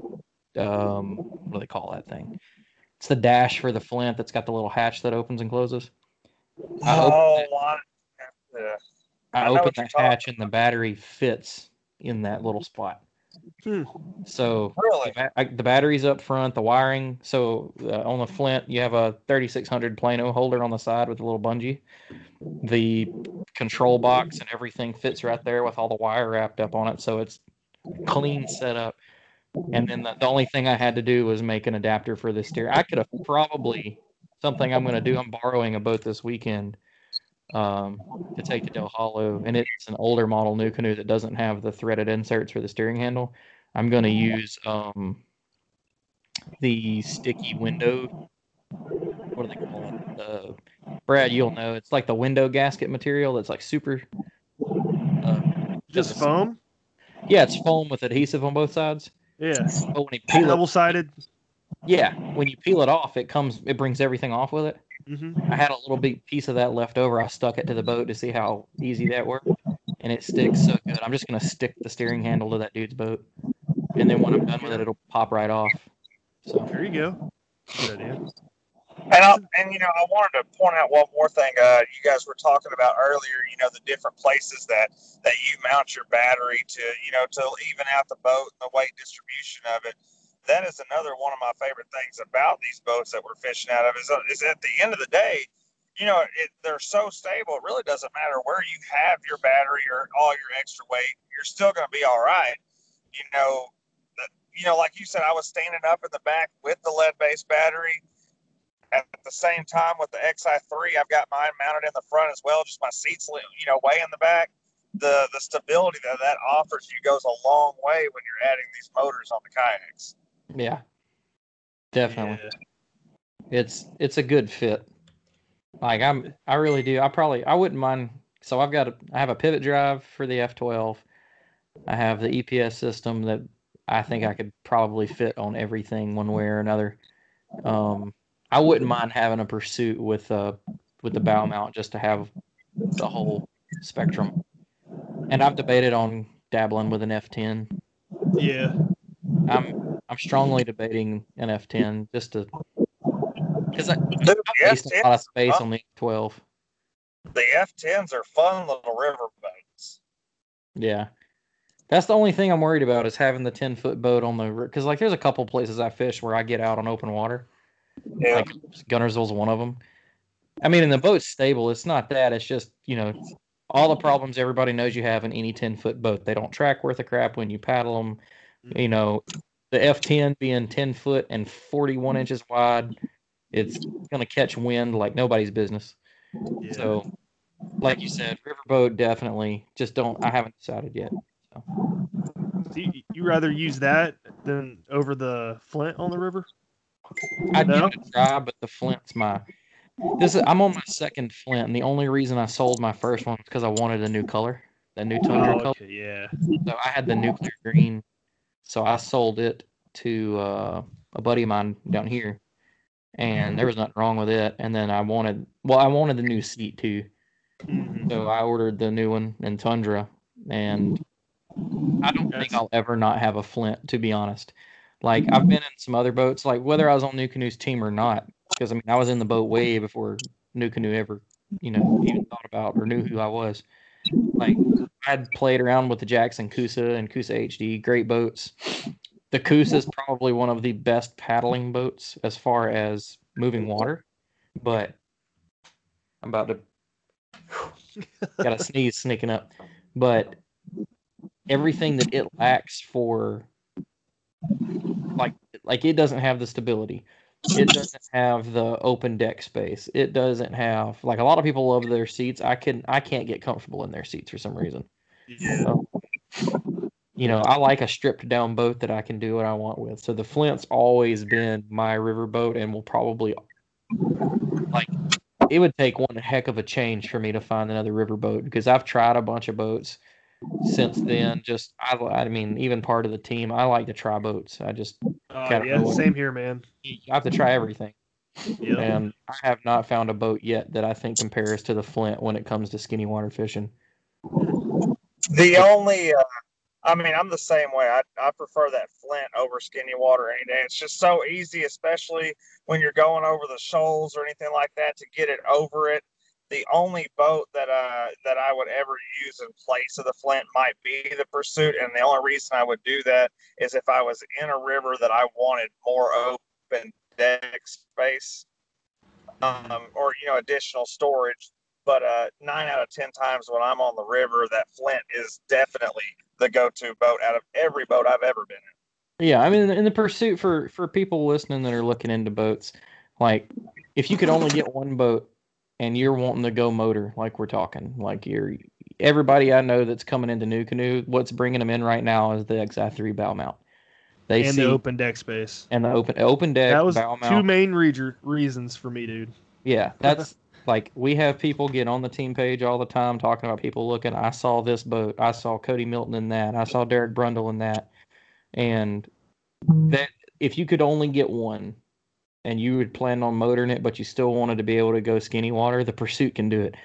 Speaker 2: Um, what do they call that thing? It's the dash for the Flint that's got the little hatch that opens and closes. I
Speaker 3: oh,
Speaker 2: it.
Speaker 3: I, yeah.
Speaker 2: I
Speaker 3: I
Speaker 2: opened the hatch and the battery fits in that little spot. Hmm. So
Speaker 3: really,
Speaker 2: the, ba- the, batteries up front, the wiring. So uh, on the Flint, you have a 3600 Plano holder on the side with a little bungee. The control box and everything fits right there with all the wire wrapped up on it. So it's clean setup. And then the, the only thing I had to do was make an adapter for the steer. I could have probably something I'm going to do. I'm borrowing a boat this weekend um, to take to Dale Hollow, and it's an older model NuCanoe that doesn't have the threaded inserts for the steering handle. I'm going to use um, the sticky window. What do they call it? Uh, Brad, you'll know. It's like the window gasket material that's like super.
Speaker 1: Uh, Just foam.
Speaker 2: Yeah, it's foam with adhesive on both sides.
Speaker 1: Yeah. But when you peel double sided.
Speaker 2: Yeah, when you peel it off, it comes. It brings everything off with it.
Speaker 1: Mm-hmm.
Speaker 2: I had a little big piece of that left over. I stuck it to the boat to see how easy that worked, and it sticks so good. I'm just gonna stick the steering handle to that dude's boat, and then when I'm done with it, it'll pop right off. So
Speaker 1: there you go. Good idea.
Speaker 3: And I, and you know, I wanted to point out one more thing. Uh, you guys were talking about earlier. You know, the different places that that you mount your battery to. You know, to even out the boat and the weight distribution of it that is another one of my favorite things about these boats that we're fishing out of is, uh, is at the end of the day, you know, it, they're so stable. It really doesn't matter where you have your battery or all your extra weight. You're still going to be all right. You know, the, you know, like you said, I was standing up in the back with the lead-based battery. At the same time, with the XI3, I've got mine mounted in the front as well. Just my seats, you know, way in the back. The the stability that that offers you goes a long way when you're adding these motors on the kayaks.
Speaker 2: Yeah, definitely. Yeah. It's it's a good fit. Like I'm, I really do. I probably I wouldn't mind. So I've got a, I have a pivot drive for the F12. I have the EPS system that I think I could probably fit on everything one way or another. Um, I wouldn't mind having a pursuit with uh with the bow mount just to have the whole spectrum. And I've debated on dabbling with an F10.
Speaker 1: Yeah.
Speaker 2: I'm I'm strongly debating an F10 just to because I, waste a lot of space on the F12.
Speaker 3: The F10s are fun little river boats.
Speaker 2: Yeah, that's the only thing I'm worried about is having the 10 foot boat on the because like there's a couple places I fish where I get out on open water.
Speaker 3: Yeah.
Speaker 2: Like Guntersville's one of them. I mean, and the boat's stable. It's not that. It's just you know all the problems everybody knows you have in any 10 foot boat. They don't track worth a crap when you paddle them. Mm-hmm. You know, the F10 being 10 foot and 41 inches wide, it's going to catch wind like nobody's business. Yeah. So, like you said, riverboat definitely. Just don't. I haven't decided yet. So.
Speaker 1: so you, you rather use that than over the Flint on the river?
Speaker 2: I'd no? give it a try, but the Flint's my. This is, I'm on my second Flint, and the only reason I sold my first one was because I wanted a new color, the new tundra oh, okay,
Speaker 1: color. Yeah.
Speaker 2: So I had the nuclear green so I sold it to uh, a buddy of mine down here, and there was nothing wrong with it. And then I wanted, well, I wanted the new seat too, mm-hmm. so I ordered the new one in Tundra, and I don't think I'll ever not have a Flint, to be honest. Like I've been in some other boats, like whether I was on NuCanoe's team or not, because I mean I was in the boat way before NuCanoe ever, you know, even thought about or knew who I was. Like I'd played around with the Jackson Coosa and Coosa HD, great boats. The Coosa is probably one of the best paddling boats as far as moving water, but I'm about to got a sneeze sneaking up. But everything that it lacks for like like it doesn't have the stability it doesn't have the open deck space. It doesn't have like a lot of people love their seats. I can I can't get comfortable in their seats for some reason.
Speaker 3: Yeah. So,
Speaker 2: you know, I like a stripped down boat that I can do what I want with. So the Flint's always been my river boat and will probably like it would take one heck of a change for me to find another river boat because I've tried a bunch of boats since then. Just I, I mean, even part of the team, I like to try boats. I just
Speaker 1: uh, yeah, same here, man.
Speaker 2: You have to try everything.
Speaker 1: Yep.
Speaker 2: And I have not found a boat yet that I think compares to the Flint when it comes to skinny water fishing.
Speaker 3: The only, uh, I mean, I'm the same way. I, I prefer that Flint over skinny water any day. It's just so easy, especially when you're going over the shoals or anything like that, to get it over it the only boat that uh that I would ever use in place of the Flint might be the Pursuit, and the only reason I would do that is if I was in a river that I wanted more open deck space, um, or you know additional storage. But uh, nine out of ten times when I'm on the river, that Flint is definitely the go-to boat out of every boat I've ever been in.
Speaker 2: Yeah, I mean, in the pursuit for for people listening that are looking into boats, like if you could only get one boat and you're wanting to go motor, like we're talking, like you're everybody I know that's coming into NuCanoe what's bringing them in right now is the XI3 bow mount. They
Speaker 1: and
Speaker 2: see
Speaker 1: the open deck space.
Speaker 2: and the open open deck
Speaker 1: That was
Speaker 2: bow
Speaker 1: two main reader reasons for me, dude.
Speaker 2: Yeah, (laughs) that's like we have people get on the team page all the time talking about people looking. I saw this boat. I saw Cody Milton in that. I saw Derek Brundle in that. And that if you could only get one, and you would plan on motoring it, but you still wanted to be able to go skinny water, the Pursuit can do it.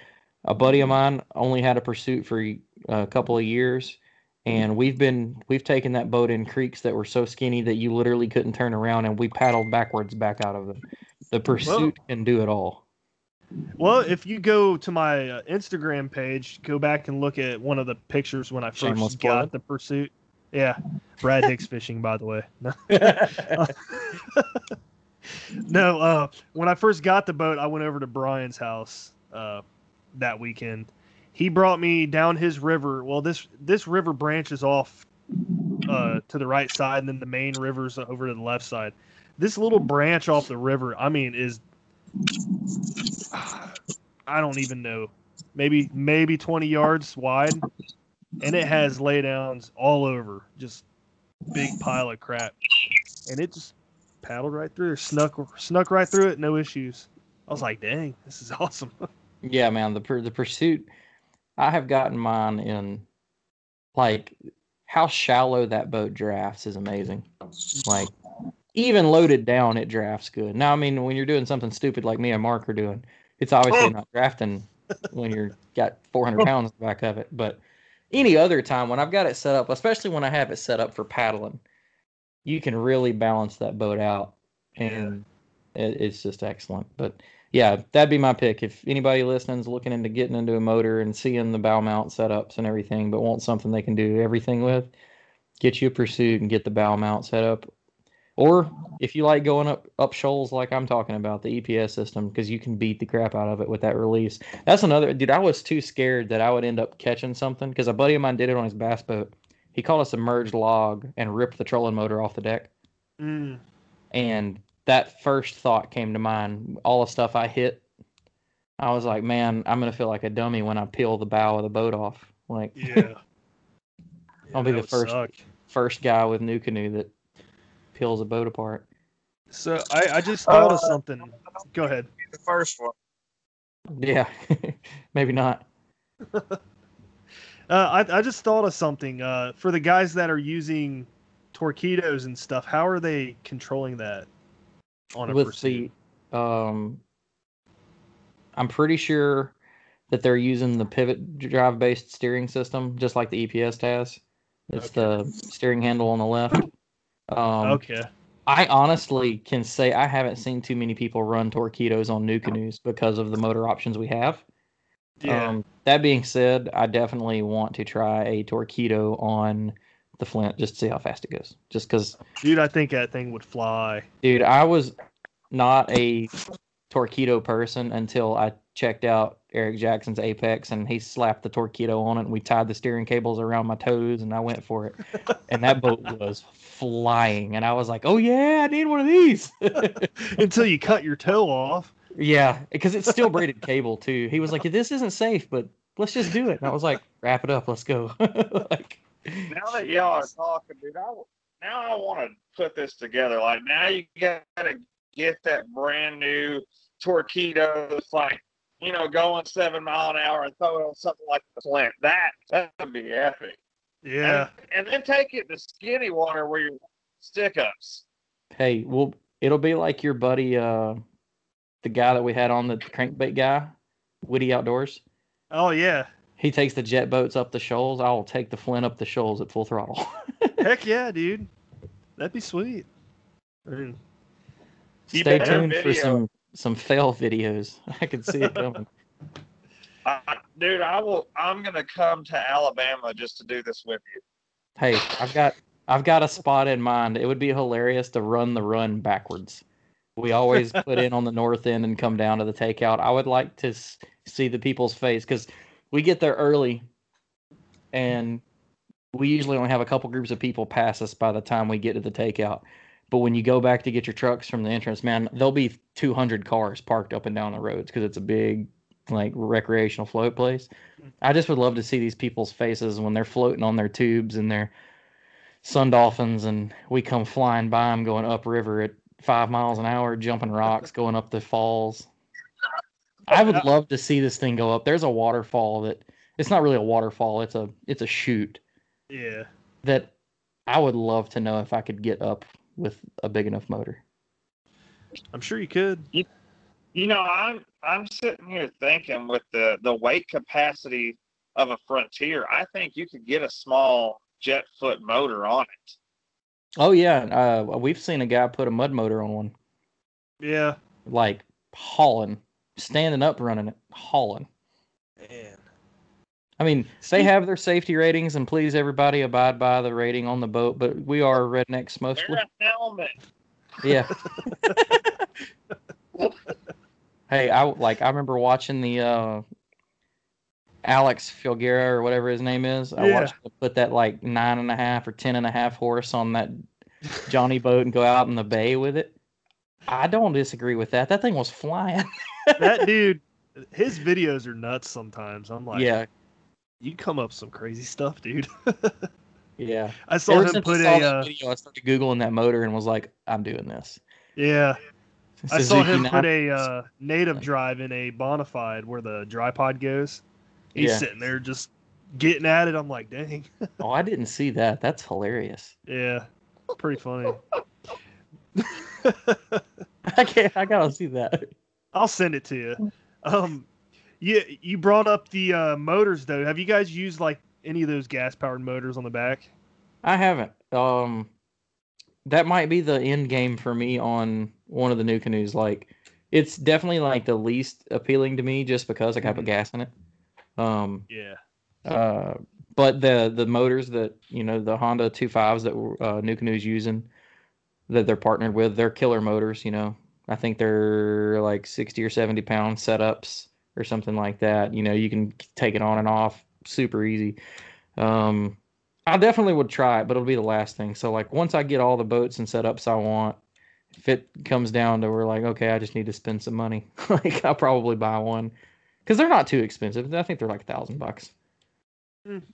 Speaker 2: A buddy of mine only had a Pursuit for a couple of years, and we've been we've taken that boat in creeks that were so skinny that you literally couldn't turn around, and we paddled backwards back out of them. The Pursuit can do it all.
Speaker 1: Well, if you go to my uh, Instagram page, go back and look at one of the pictures when I first
Speaker 2: Shameless
Speaker 1: got
Speaker 2: plug.
Speaker 1: the pursuit. Yeah, Brad Hicks fishing, by the way. (laughs) (laughs) No, uh, when I first got the boat, I went over to Brian's house uh, that weekend. He brought me down his river. Well, this this river branches off uh, to the right side, and then the main river's over to the left side. This little branch off the river, I mean, is I don't even know, maybe maybe 20 yards wide, and it has laydowns all over, just big pile of crap, and it just paddled right through, snuck snuck right through it, no issues. I was like, dang, this is (laughs) awesome.
Speaker 2: Yeah, man, the the pursuit. I have gotten mine in, like, how shallow that boat drafts is amazing. Like, even loaded down, it drafts good. Now, I mean, when you're doing something stupid like me and Mark are doing, it's obviously oh. not drafting when you're (laughs) got 400 pounds in the back of it. But any other time when I've got it set up, especially when I have it set up for paddling, you can really balance that boat out, and it, it's just excellent. But yeah, that'd be my pick. If anybody listening's looking into getting into a motor and seeing the bow mount setups and everything, but want something they can do everything with, get you a pursuit and get the bow mount set up. Or if you like going up up shoals like I'm talking about, the EPS system, because you can beat the crap out of it with that release. That's another dude. I was too scared that I would end up catching something because a buddy of mine did it on his bass boat. He caught a submerged log and ripped the trolling motor off the deck.
Speaker 1: Mm,
Speaker 2: And that first thought came to mind. All the stuff I hit, I was like, man, I'm gonna feel like a dummy when I peel the bow of the boat off. Like
Speaker 1: yeah. (laughs)
Speaker 2: I'll be the first.
Speaker 1: suck.
Speaker 2: first guy with NuCanoe that peels a boat apart.
Speaker 1: So I, I just thought of something. Go ahead.
Speaker 3: The first one.
Speaker 2: Yeah, (laughs) maybe not. (laughs)
Speaker 1: Uh, I, I just thought of something. Uh, for the guys that are using torpedoes and stuff, how are they controlling that on a
Speaker 2: with
Speaker 1: pursuit?
Speaker 2: the um I'm pretty sure that they're using the pivot drive based steering system just like the EPS has. It's the steering handle on the left. Um
Speaker 1: okay.
Speaker 2: I honestly can say I haven't seen too many people run torpedoes on NuCanoes because of the motor options we have.
Speaker 1: Yeah.
Speaker 2: Um, that being said, I definitely want to try a torpedo on the Flint just to see how fast it goes. Just because
Speaker 1: Dude, I think that thing would fly.
Speaker 2: Dude, I was not a torpedo person until I checked out Eric Jackson's Apex and he slapped the torpedo on it and we tied the steering cables around my toes and I went for it. (laughs) And that boat was flying and I was like, "Oh yeah, I need one of these." (laughs)
Speaker 1: Until you cut your toe off.
Speaker 2: Yeah, because it's still braided (laughs) cable too. He was like, "This isn't safe, but let's just do it." And I was like, "Wrap it up, let's go." (laughs) like,
Speaker 3: Now that y'all are talking, dude, I, now I want to put this together. Like now you got to get that brand new torpedo that's like, you know, going seven mile an hour and throw it on something like the Flint. That that would be epic.
Speaker 1: Yeah.
Speaker 3: And, and then take it to skinny water where your stick ups.
Speaker 2: hey, well, it'll be like your buddy, uh, the guy that we had on the crankbait guy, Witty Outdoors.
Speaker 1: Oh yeah.
Speaker 2: He takes the jet boats up the shoals. I will take the Flint up the shoals at full throttle. (laughs)
Speaker 1: Heck yeah, dude. That'd be sweet. I mean,
Speaker 2: Stay tuned for some some fail videos. (laughs) I can see it coming. (laughs)
Speaker 3: Uh, dude, I will. I'm gonna come to Alabama just to do this with you.
Speaker 2: Hey, I've got I've got a spot in mind. It would be hilarious to run the run backwards. We always put in on the north end and come down to the takeout. I would like to s- see the people's face because we get there early, and we usually only have a couple groups of people pass us by the time we get to the takeout. But when you go back to get your trucks from the entrance, man, there'll be 200 cars parked up and down the roads because it's a big, like, recreational float place. Mm-hmm. I just would love to see these people's faces when they're floating on their tubes and their sun dolphins, and we come flying by them going upriver at five miles an hour, jumping rocks, going up the falls. Oh, I would love to see this thing go up. There's a waterfall that it's not really a waterfall; it's a it's a chute
Speaker 1: Yeah.
Speaker 2: that I would love to know if I could get up with a big enough motor.
Speaker 1: I'm sure you could.
Speaker 3: You know, I'm I'm sitting here thinking with the the weight capacity of a Frontier, I think you could get a small jet foot motor on it.
Speaker 2: Oh yeah, uh, we've seen a guy put a mud motor on one,
Speaker 1: Yeah.
Speaker 2: like hauling, standing up, running it, hauling.
Speaker 1: Man.
Speaker 2: I mean, they have their safety ratings, and please everybody abide by the rating on the boat. But we are rednecks mostly.
Speaker 3: Wear a helmet.
Speaker 2: Yeah. (laughs) hey, I like. I remember watching the uh, Alex Filguera or whatever his name is. I
Speaker 1: Yeah.
Speaker 2: watched him put that like nine and a half or ten and a half horse on that Johnny boat and go out in the bay with it. I don't disagree with that. That thing was flying.
Speaker 1: that (laughs) dude, his videos are nuts sometimes. I'm like,
Speaker 2: yeah,
Speaker 1: you come up some crazy stuff, dude. (laughs)
Speaker 2: yeah.
Speaker 1: I saw
Speaker 2: Ever
Speaker 1: him put
Speaker 2: I
Speaker 1: a, uh,
Speaker 2: video, I started googling that motor and was like, I'm doing this.
Speaker 1: yeah. I saw
Speaker 2: Suzuki
Speaker 1: him put a uh, native drive in a bonafide where the dry pod goes. He's
Speaker 2: Yeah.
Speaker 1: sitting there just getting at it. I'm like, dang. (laughs)
Speaker 2: Oh, I didn't see that. That's hilarious.
Speaker 1: yeah. Pretty funny. (laughs)
Speaker 2: I can't. I gotta see that.
Speaker 1: I'll send it to you. Um, you you brought up the uh, motors though. Have you guys used like any of those gas powered motors on the back?
Speaker 2: I haven't. Um, that might be the end game for me on one of the NuCanoes. Like, it's definitely like the least appealing to me, just because I got put
Speaker 1: Mhm.
Speaker 2: gas in it. Um,
Speaker 1: Yeah.
Speaker 2: uh, but the the motors that you know the Honda two fives that uh, NuCanoe's using that they're partnered with, they're killer motors. You know, I think they're like sixty or seventy pound setups or something like that. You know, you can take it on and off super easy. Um, I definitely would try it, but it'll be the last thing. So like once I get all the boats and setups I want, if it comes down to we're like, okay, I just need to spend some money, (laughs) like I'll probably buy one because they're not too expensive. I think they're like a thousand bucks.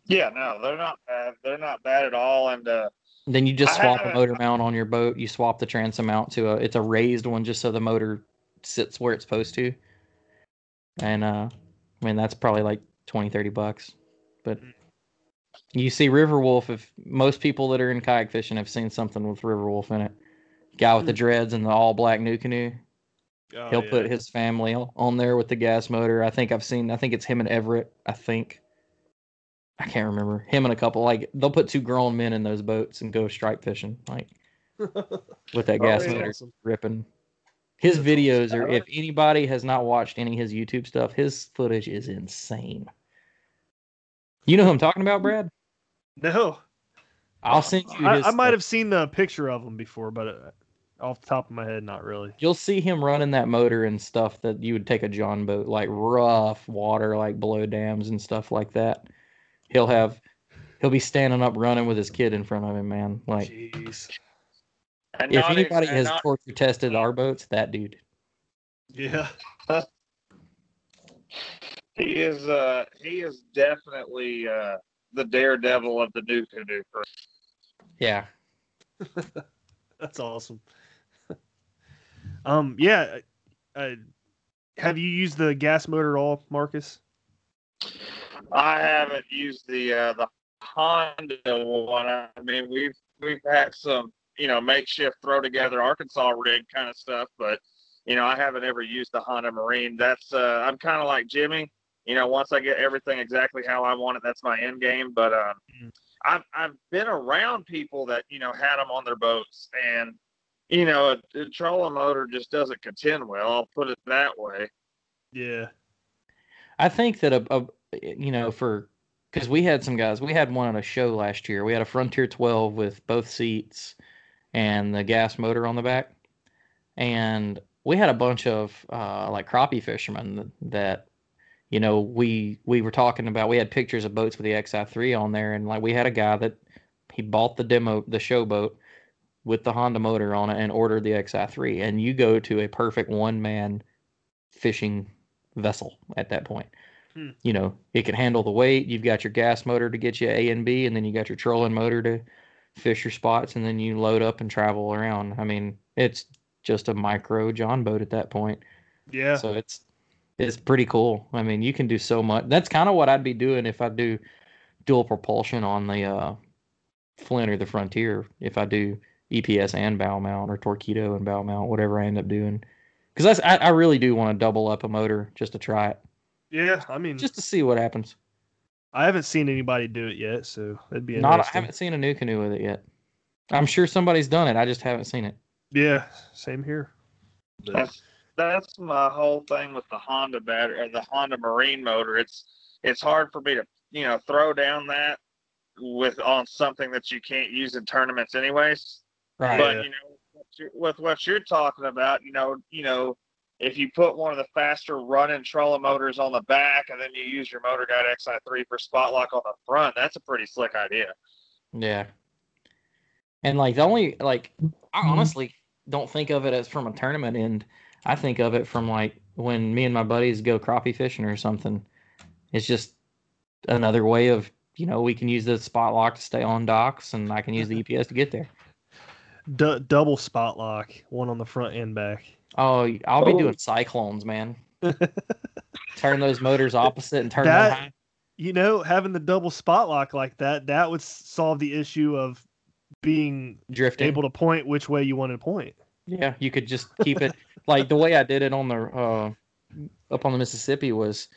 Speaker 3: Yeah, no, they're not bad. They're not bad at all. And uh,
Speaker 2: Then you just swap a motor mount on your boat. You swap the transom mount to a it's a raised one just so the motor sits where it's supposed to. And uh I mean that's probably like 20 30 bucks. But you see Riverwolf if most people that are in kayak fishing have seen something with Riverwolf in it. Guy with the dreads and the all black NuCanoe.
Speaker 1: Oh,
Speaker 2: He'll
Speaker 1: yeah.
Speaker 2: put his family on- on there with the gas motor. I think I've seen I think it's him and Everett, I think. I can't remember. Him and a couple like they'll put two grown men in those boats and go stripe fishing like (laughs) with that
Speaker 3: Oh,
Speaker 2: gas
Speaker 3: yeah.
Speaker 2: motor
Speaker 1: awesome.
Speaker 2: ripping. His
Speaker 1: That's
Speaker 2: videos
Speaker 3: awesome.
Speaker 2: are if anybody has not watched any of his YouTube stuff, his footage is insane. You know who I'm talking about, Brad?
Speaker 1: No,
Speaker 2: I'll send you
Speaker 1: I, I might
Speaker 2: stuff.
Speaker 1: have seen the picture of him before, but uh, off the top of my head, not really.
Speaker 2: You'll see him running that motor and stuff that you would take a John boat, like rough water, like below dams and stuff like that. He'll have, he'll be standing up running with his kid in front of him, man. Like
Speaker 1: Jeez.
Speaker 3: and
Speaker 2: if
Speaker 3: not ex-
Speaker 2: anybody
Speaker 3: and
Speaker 2: has
Speaker 3: not-
Speaker 2: torture tested our boats, that dude.
Speaker 1: Yeah. (laughs)
Speaker 3: he is uh he is definitely uh the daredevil of the new canoe crew.
Speaker 2: Yeah. (laughs)
Speaker 1: That's awesome. Um, yeah. Uh, have you used the gas motor at all, Marcus?
Speaker 3: I haven't used the uh, the Honda one. I mean, we've we've had some you know makeshift throw together Arkansas rig kind of stuff, but you know I haven't ever used the Honda Marine. That's uh, I'm kind of like Jimmy. You know, once I get everything exactly how I want it, that's my end game. But um,
Speaker 1: Mhm.
Speaker 3: I've I've been around people that you know had them on their boats, and you know a, a trolling motor just doesn't contend well. I'll put it that way.
Speaker 1: Yeah.
Speaker 2: I think that a, a you know for because we had some guys we had one at a show last year. We had a Frontier 12 with both seats and the gas motor on the back, and we had a bunch of uh, like crappie fishermen that you know we we were talking about. We had pictures of boats with the XI3 on there, and like we had a guy that he bought the demo the show boat with the Honda motor on it and order the XI3, and you go to a perfect one man fishing vessel at that point.
Speaker 1: Hmm.
Speaker 2: You know, it can handle the weight. You've got your gas motor to get you A and B, and then you got your trolling motor to fish your spots, and then you load up and travel around. I mean, it's just a micro John boat at that point.
Speaker 1: Yeah.
Speaker 2: So it's it's pretty cool. I mean, you can do so much. That's kind of what I'd be doing if I do dual propulsion on the uh, Flint or the Frontier. If I do EPS and bow mount or torpedo and bow mount, whatever I end up doing, because I, I really do want to double up a motor just to try it,
Speaker 1: yeah. I mean,
Speaker 2: just to see what happens.
Speaker 1: I haven't seen anybody do it yet, so it'd be
Speaker 2: Not I haven't seen a NuCanoe with it yet. I'm sure somebody's done it. I just haven't seen it.
Speaker 1: Yeah. Same here. But-
Speaker 3: That's that's my whole thing with the Honda battery or the Honda Marine motor. It's it's hard for me to you know throw down that with on something that you can't use in tournaments anyways.
Speaker 2: Right.
Speaker 3: But
Speaker 1: Yeah.
Speaker 3: you know, what with what you're talking about, you know, you know, if you put one of the faster running trolling motors on the back and then you use your Motor Guide XI3 for spot lock on the front, that's a pretty slick idea.
Speaker 2: Yeah. And like the only like I mm-hmm. honestly don't think of it as from a tournament end. I think of it from like when me and my buddies go crappie fishing or something. It's just another way of you know we can use the spot lock to stay on docks, and I can use the (laughs) EPS to get there.
Speaker 1: Du- double spot lock, one on the front and back.
Speaker 2: Oh, I'll be
Speaker 3: Oh.
Speaker 2: doing cyclones, man. turn those motors opposite and turn
Speaker 1: That-
Speaker 2: them high.
Speaker 1: You know, having the double spot lock like that, that would solve the issue of being
Speaker 2: drifting.
Speaker 1: able to point which way you want to point.
Speaker 2: Yeah, you could just keep it like the way I did it on the uh, up on the Mississippi was,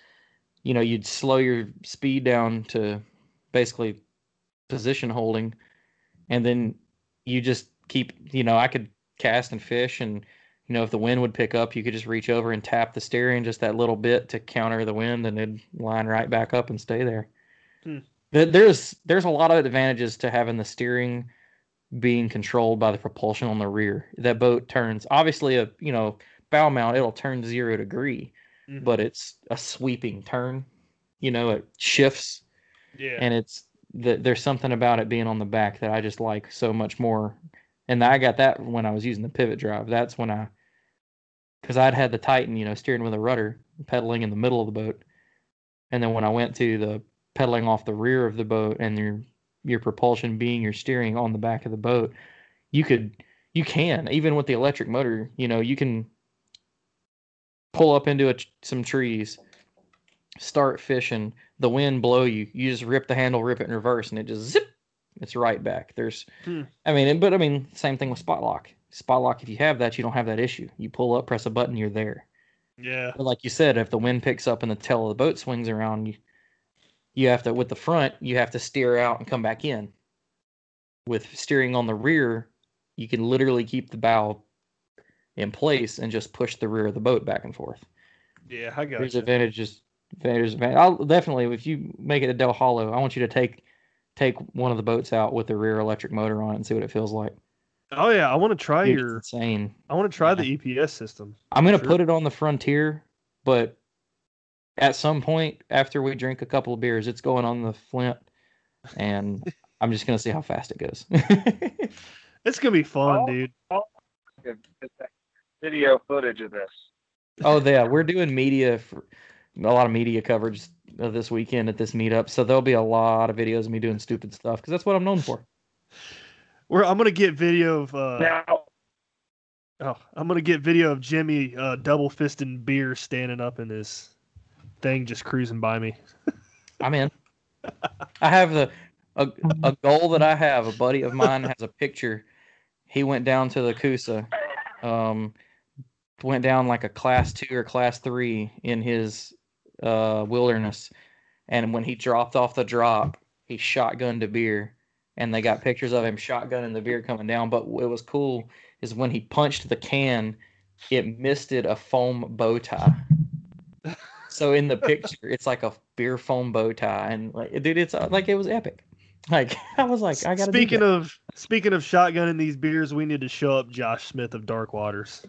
Speaker 2: you know, you'd slow your speed down to basically position holding, and then you just keep, you know, I could cast and fish, and you know, if the wind would pick up, you could just reach over and tap the steering just that little bit to counter the wind, and it'd line right back up and stay there.
Speaker 1: Hmm.
Speaker 2: There's there's a lot of advantages to having the steering being controlled by the propulsion on the rear. That boat turns obviously a you know bow mount it'll turn zero degree,
Speaker 1: Mhm.
Speaker 2: but it's a sweeping turn. You know it shifts
Speaker 1: Yeah.
Speaker 2: and it's the, there's something about it being on the back that I just like so much more. And I got that when I was using the pivot drive. That's when I because I'd had the Titan you know steering with a rudder pedaling in the middle of the boat, and then when I went to the pedaling off the rear of the boat and your your propulsion being your steering on the back of the boat, you could you can even with the electric motor, you know, you can pull up into a, some trees, start fishing, the wind blow you, you just rip the handle, rip it in reverse, and it just zip, it's right back. There's,
Speaker 1: Hmm.
Speaker 2: I mean, but I mean, same thing with spot lock. Spot lock, if you have that, you don't have that issue. You pull up, press a button, you're there.
Speaker 1: yeah.
Speaker 2: But like you said, if the wind picks up and the tail of the boat swings around, you you have to with the front, you have to steer out and come back in. With steering on the rear, you can literally keep the bow in place and just push the rear of the boat back and forth.
Speaker 1: Yeah, I got
Speaker 2: There's
Speaker 1: you.
Speaker 2: advantages. Advantages. advan- I'll definitely if you make it a Dale Hollow, I want you to take take one of the boats out with the rear electric motor on it and see what it feels like.
Speaker 1: Oh yeah, I want to try
Speaker 2: Dude,
Speaker 1: your.
Speaker 2: insane.
Speaker 1: I want to try the EPS system.
Speaker 2: I'm gonna
Speaker 1: Sure.
Speaker 2: put it on the frontier, but at some point after we drink a couple of beers, it's going on the Flint, and (laughs) I'm just gonna see how fast it goes. (laughs)
Speaker 1: It's gonna be fun,
Speaker 3: Oh.
Speaker 1: dude.
Speaker 3: Video footage of this.
Speaker 2: oh yeah, we're doing media for a lot of media coverage of this weekend at this meetup, so there'll be a lot of videos of me doing stupid stuff because that's what I'm known for.
Speaker 1: We're, I'm gonna get video of. Uh,
Speaker 3: Now,
Speaker 1: oh, I'm gonna get video of Jimmy uh, double fisting beer standing up in his thing, just cruising by me. (laughs)
Speaker 2: I'm in. I have the a, a goal that I have. A buddy of mine has a picture. He went down to the Coosa, um, went down like a class two or class three in his uh, wilderness, and when he dropped off the drop, he shotgunned a beer, and they got pictures of him shotgunning the beer coming down. But what was cool is when he punched the can, it misted a foam bow tie. so in the picture, it's like a beer foam bow tie, and like, dude, it's uh, like it was epic. Like (laughs) I was like, I gotta.
Speaker 1: Speaking of speaking of shotgunning these beers, we need to show up Josh Smith of Dark Waters.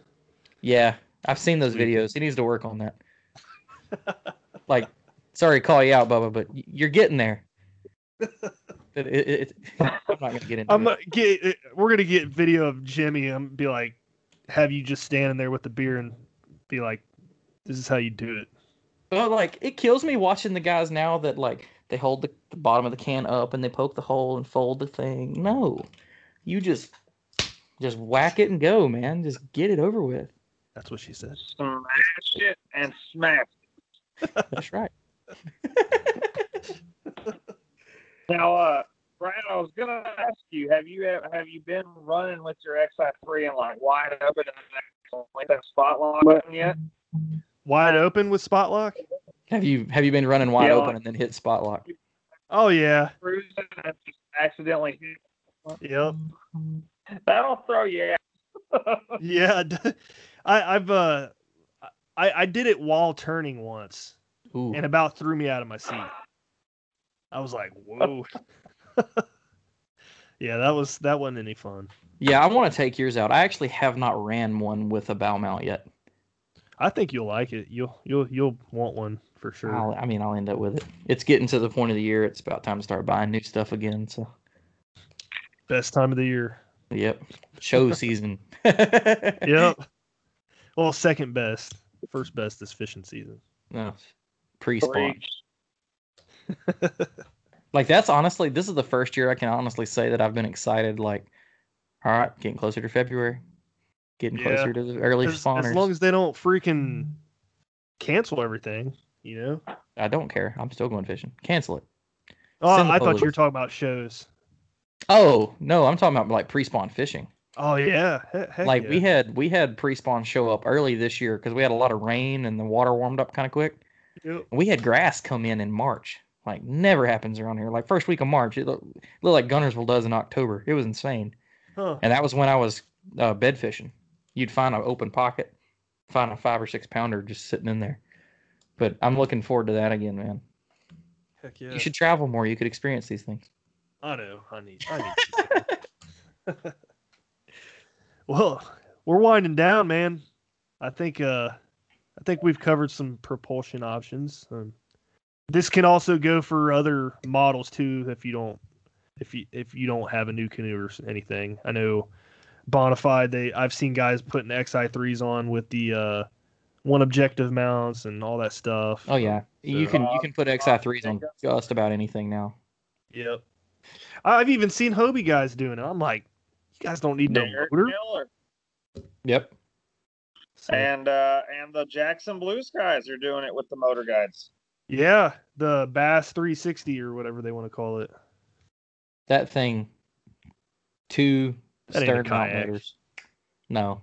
Speaker 2: yeah, I've seen those videos. He needs to work on that. (laughs) like, sorry, to call you out, Bubba, but you're getting there. (laughs) It, it, it, I'm not gonna get into
Speaker 1: I'm
Speaker 2: it.
Speaker 1: gonna get. We're gonna get video of Jimmy. I'm be like, have you just standing there with the beer and be like, this is how you do it.
Speaker 2: But like, it kills me watching the guys now that like they hold the, the bottom of the can up and they poke the hole and fold the thing. No, you just just whack it and go, man. Just get it over with.
Speaker 1: That's what she said.
Speaker 3: Smash it and smash.
Speaker 2: That's right. (laughs)
Speaker 3: Now, uh, Brad, I was gonna ask you, have you have you been running with your XI3 and like wide open and actually that spot lock button yet?
Speaker 1: Wide open with spot lock.
Speaker 2: Have you have you been running wide
Speaker 3: Yeah,
Speaker 2: open
Speaker 3: like-
Speaker 2: and then hit spot lock?
Speaker 1: Oh yeah.
Speaker 3: Cruising and just accidentally hit.
Speaker 1: Yep.
Speaker 3: That'll throw you out. (laughs)
Speaker 1: Yeah. I, I've uh, I I did it while turning once,
Speaker 2: Ooh.
Speaker 1: and about threw me out of my seat. I was like, whoa. (laughs) yeah, that was that wasn't any fun.
Speaker 2: Yeah, I want to take yours out. I actually have not ran one with a bow mount yet.
Speaker 1: I think you'll like it. You'll you'll you'll want one for sure.
Speaker 2: I'll, I mean, I'll end up with it. It's getting to the point of the year. It's about time to start buying new stuff again. So,
Speaker 1: Best time of the year.
Speaker 2: yep, show season. (laughs)
Speaker 1: Yep. well, second best. First best is fishing season.
Speaker 2: No, pre-spawn. (laughs) Like that's honestly, this is the first year I can honestly say that I've been excited. Like, all right, getting closer to February, getting
Speaker 1: Yeah.
Speaker 2: closer to the early
Speaker 1: As,
Speaker 2: spawners.
Speaker 1: as long as they don't freaking cancel everything, you know.
Speaker 2: I don't care. I'm still going fishing. Cancel it.
Speaker 1: Oh,
Speaker 2: Send the
Speaker 1: I thought
Speaker 2: photos.
Speaker 1: you were talking about shows.
Speaker 2: Oh no, I'm talking about like pre-spawn fishing.
Speaker 1: Oh yeah, heck
Speaker 2: like
Speaker 1: yeah.
Speaker 2: we had we had pre-spawn show up early this year because we had a lot of rain and the water warmed up kind of quick.
Speaker 1: Yep.
Speaker 2: We had grass come in in March. Like never happens around here. Like first week of March, it looked, looked like Guntersville does in October. It was insane.
Speaker 1: Huh.
Speaker 2: And that was when I was uh, bed fishing. You'd find an open pocket, find a five or six pounder just sitting in there. But I'm looking forward to that again, man.
Speaker 1: Heck yeah.
Speaker 2: You should travel more. You could experience these things.
Speaker 1: I know. I need. I need. (laughs) well, we're winding down, man. I think. Uh, I think we've covered some propulsion options. Um, this can also go for other models too. If you don't, if you if you don't have a NuCanoe or anything, I know Bonafide. They I've seen guys putting XI threes on with the uh, one objective mounts and all that stuff.
Speaker 2: Oh yeah, you can you can put XI threes on just about anything now.
Speaker 1: Yep. I've even seen Hobie guys doing it. I'm like, you guys don't need no motor.
Speaker 3: Miller.
Speaker 2: Yep.
Speaker 1: So,
Speaker 3: And uh, and the Jackson Blues guys are doing it with the motor guides.
Speaker 1: yeah, the Bass 360 or whatever they want to call it.
Speaker 2: That thing, two
Speaker 1: That
Speaker 2: stern mount motors. No,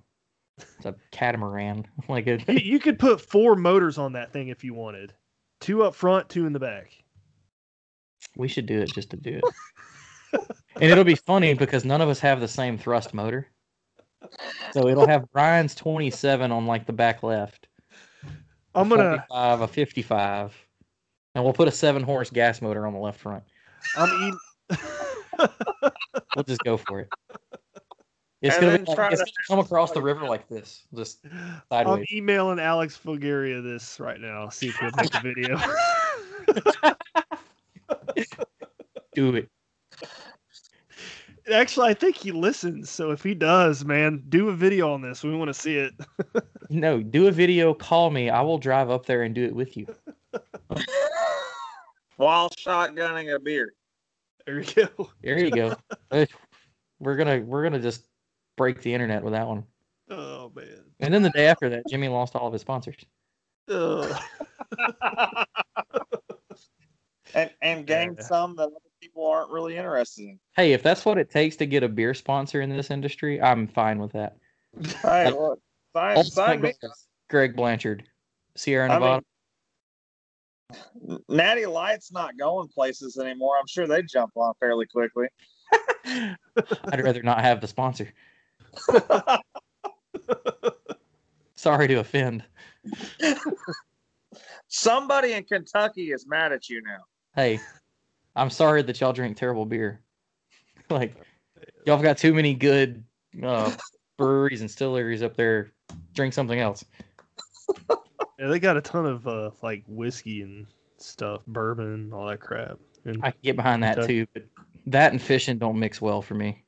Speaker 2: it's a catamaran. (laughs) like
Speaker 1: You,
Speaker 2: it,
Speaker 1: you could put four motors on that thing if you wanted. Two up front, two in the back.
Speaker 2: we should do it just to do it. (laughs) and it'll be funny because none of us have the same thrust motor. So it'll have Brian's 27 on like the back left.
Speaker 1: I'm gonna
Speaker 2: 45, a 55, and we'll put a seven horse gas motor on the left front.
Speaker 1: I'm eating
Speaker 2: We'll just go for it. It's
Speaker 3: And
Speaker 2: gonna, be like,
Speaker 3: try
Speaker 2: it's
Speaker 3: to-
Speaker 2: gonna come across the river like this, just sideways.
Speaker 1: I'm emailing Alex Fulgaria this right now. See if he'll make a video. (laughs)
Speaker 2: Do it.
Speaker 1: Actually, I think he listens. So if he does, man, do a video on this. We want to see it. (laughs)
Speaker 2: No, do a video. Call me. I will drive up there and do it with you. (laughs)
Speaker 3: While shotgunning a beer.
Speaker 1: There you go.
Speaker 2: There you go. (laughs) We're gonna we're gonna just break the internet with that one.
Speaker 1: Oh man.
Speaker 2: And then the day after that, Jimmy lost all of his sponsors.
Speaker 1: Ugh.
Speaker 3: and and gain
Speaker 1: Yeah.
Speaker 3: some that other people aren't really interested in.
Speaker 2: Hey, if that's what it takes to get a beer sponsor in this industry, I'm fine with that.
Speaker 3: Hey, look, sign, sign me.
Speaker 2: Greg Blanchard, Sierra
Speaker 3: I mean,
Speaker 2: Nevada.
Speaker 3: Natty Light's not going places anymore. I'm sure they jump on fairly quickly. (laughs)
Speaker 2: I'd rather not have the sponsor. (laughs) Sorry to offend. (laughs)
Speaker 3: Somebody in Kentucky is mad at you now.
Speaker 2: Hey, I'm sorry that y'all drink terrible beer. (laughs) like, y'all have got too many good uh, (laughs) breweries and distilleries up there. Drink something else. (laughs)
Speaker 1: Yeah, they got a ton of uh, like whiskey and stuff, bourbon, all that crap. And
Speaker 2: I can get behind that
Speaker 1: Okay.
Speaker 2: too, but that and fishing don't mix well for me.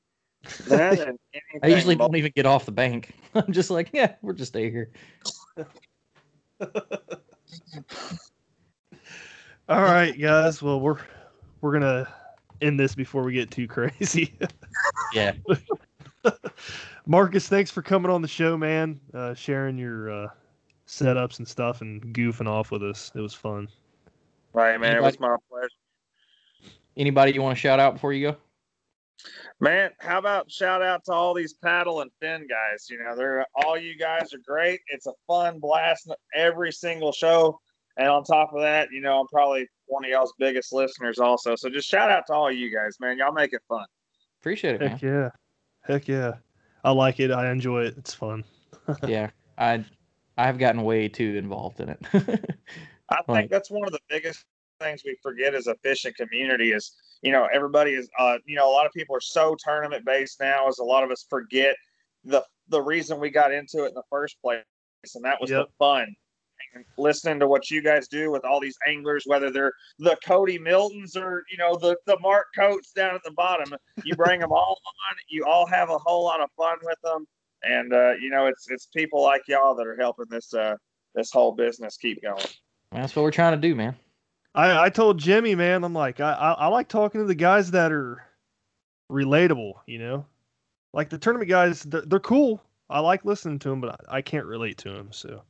Speaker 2: I usually
Speaker 3: anything
Speaker 2: don't even get off the bank. I'm just like, yeah, we'll just stay here.
Speaker 1: all right, guys. Well, we're we're gonna end this before we get too crazy. (laughs)
Speaker 2: Yeah. (laughs)
Speaker 1: Marcus, thanks for coming on the show, man. Uh, sharing your uh, setups and stuff and goofing off with us. It was fun.
Speaker 3: Right, man. It was my pleasure.
Speaker 2: Anybody you want to shout out before you go?
Speaker 3: Man, how about shout out to all these paddle and fin guys? You know, they're all you guys are great. It's a fun blast every single show. And on top of that, you know, I'm probably one of y'all's biggest listeners also. So just shout out to all you guys, man. Y'all make it fun.
Speaker 2: Appreciate it, man.
Speaker 1: Heck yeah, heck yeah. I like it. I enjoy it. It's fun. (laughs)
Speaker 2: yeah, I I've gotten way too involved in it. (laughs)
Speaker 3: I think
Speaker 2: Right.
Speaker 3: that's one of the biggest things we forget as a fishing community is, you know, everybody is, uh, you know, a lot of people are so tournament based now, as a lot of us forget the the reason we got into it in the first place, and that was
Speaker 1: Yep.
Speaker 3: the fun. And listening to what you guys do with all these anglers, whether they're the Cody Miltons or you know the the Mark Coates down at the bottom, you bring them all on. You all have a whole lot of fun with them, and uh, you know it's it's people like y'all that are helping this uh, this whole business keep going.
Speaker 2: That's what we're trying to do, man.
Speaker 1: I, I told Jimmy, man, I'm like, I, I, I like talking to the guys that are relatable, you know? Like the tournament guys, they're, they're cool. I like listening to them, but I, I can't relate to them. So,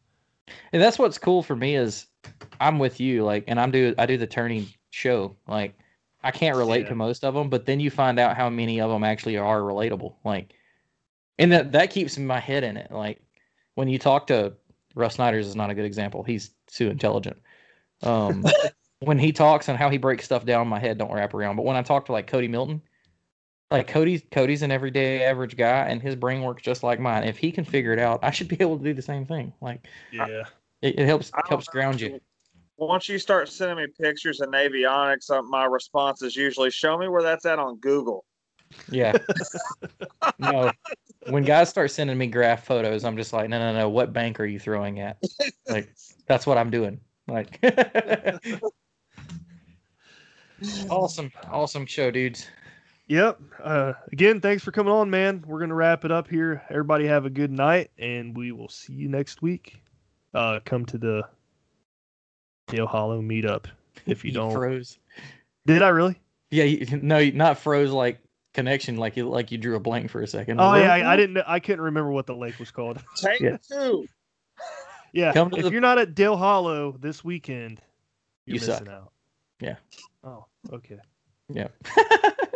Speaker 2: And that's what's cool for me is I'm with you, like, and I'm do I do the turning show. Like, I can't relate
Speaker 1: Yeah.
Speaker 2: to most of them, but then you find out how many of them actually are relatable. Like, and that that keeps my head in it. Like, when you talk to Russ Snyder's is not a good example. He's too intelligent. Um, (laughs) when he talks and how he breaks stuff down, my head don't wrap around. But when I talk to like Cody Milton, like Cody's Cody's an everyday average guy, and his brain works just like mine. If he can figure it out, I should be able to do the same thing. Like,
Speaker 1: yeah.
Speaker 2: it, it helps
Speaker 3: I
Speaker 2: helps ground you.
Speaker 3: Once you start sending me pictures of Navionics, uh, my response is usually, "Show me where that's at on Google."
Speaker 2: Yeah. (laughs) no. When guys start sending me graph photos, I'm just like, no, no, no. What bank are you throwing at? Like, that's what I'm doing. Like, (laughs) (laughs) awesome, awesome show, dudes.
Speaker 1: Yep. Uh, again, thanks for coming on, man. We're going to wrap it up here. Everybody have a good night, and we will see you next week. Uh, come to the Dale Hollow meetup if (laughs) you don't.
Speaker 2: froze.
Speaker 1: Did I really?
Speaker 2: Yeah, you, (laughs) no, not froze like connection, like you like you drew a blank for a second.
Speaker 1: Oh, yeah. I, I didn't. know- I couldn't remember what the lake was called. (laughs)
Speaker 3: Take
Speaker 2: Yeah.
Speaker 3: two.
Speaker 1: Yeah.
Speaker 2: Come
Speaker 1: if
Speaker 2: the-
Speaker 1: you're not at Dale Hollow this weekend, you're
Speaker 2: You
Speaker 1: missing
Speaker 2: suck.
Speaker 1: out.
Speaker 2: Yeah.
Speaker 1: Oh, okay.
Speaker 2: Yeah.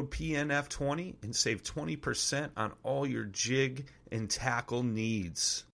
Speaker 4: code PNF20 and save 20% on all your jig and tackle needs.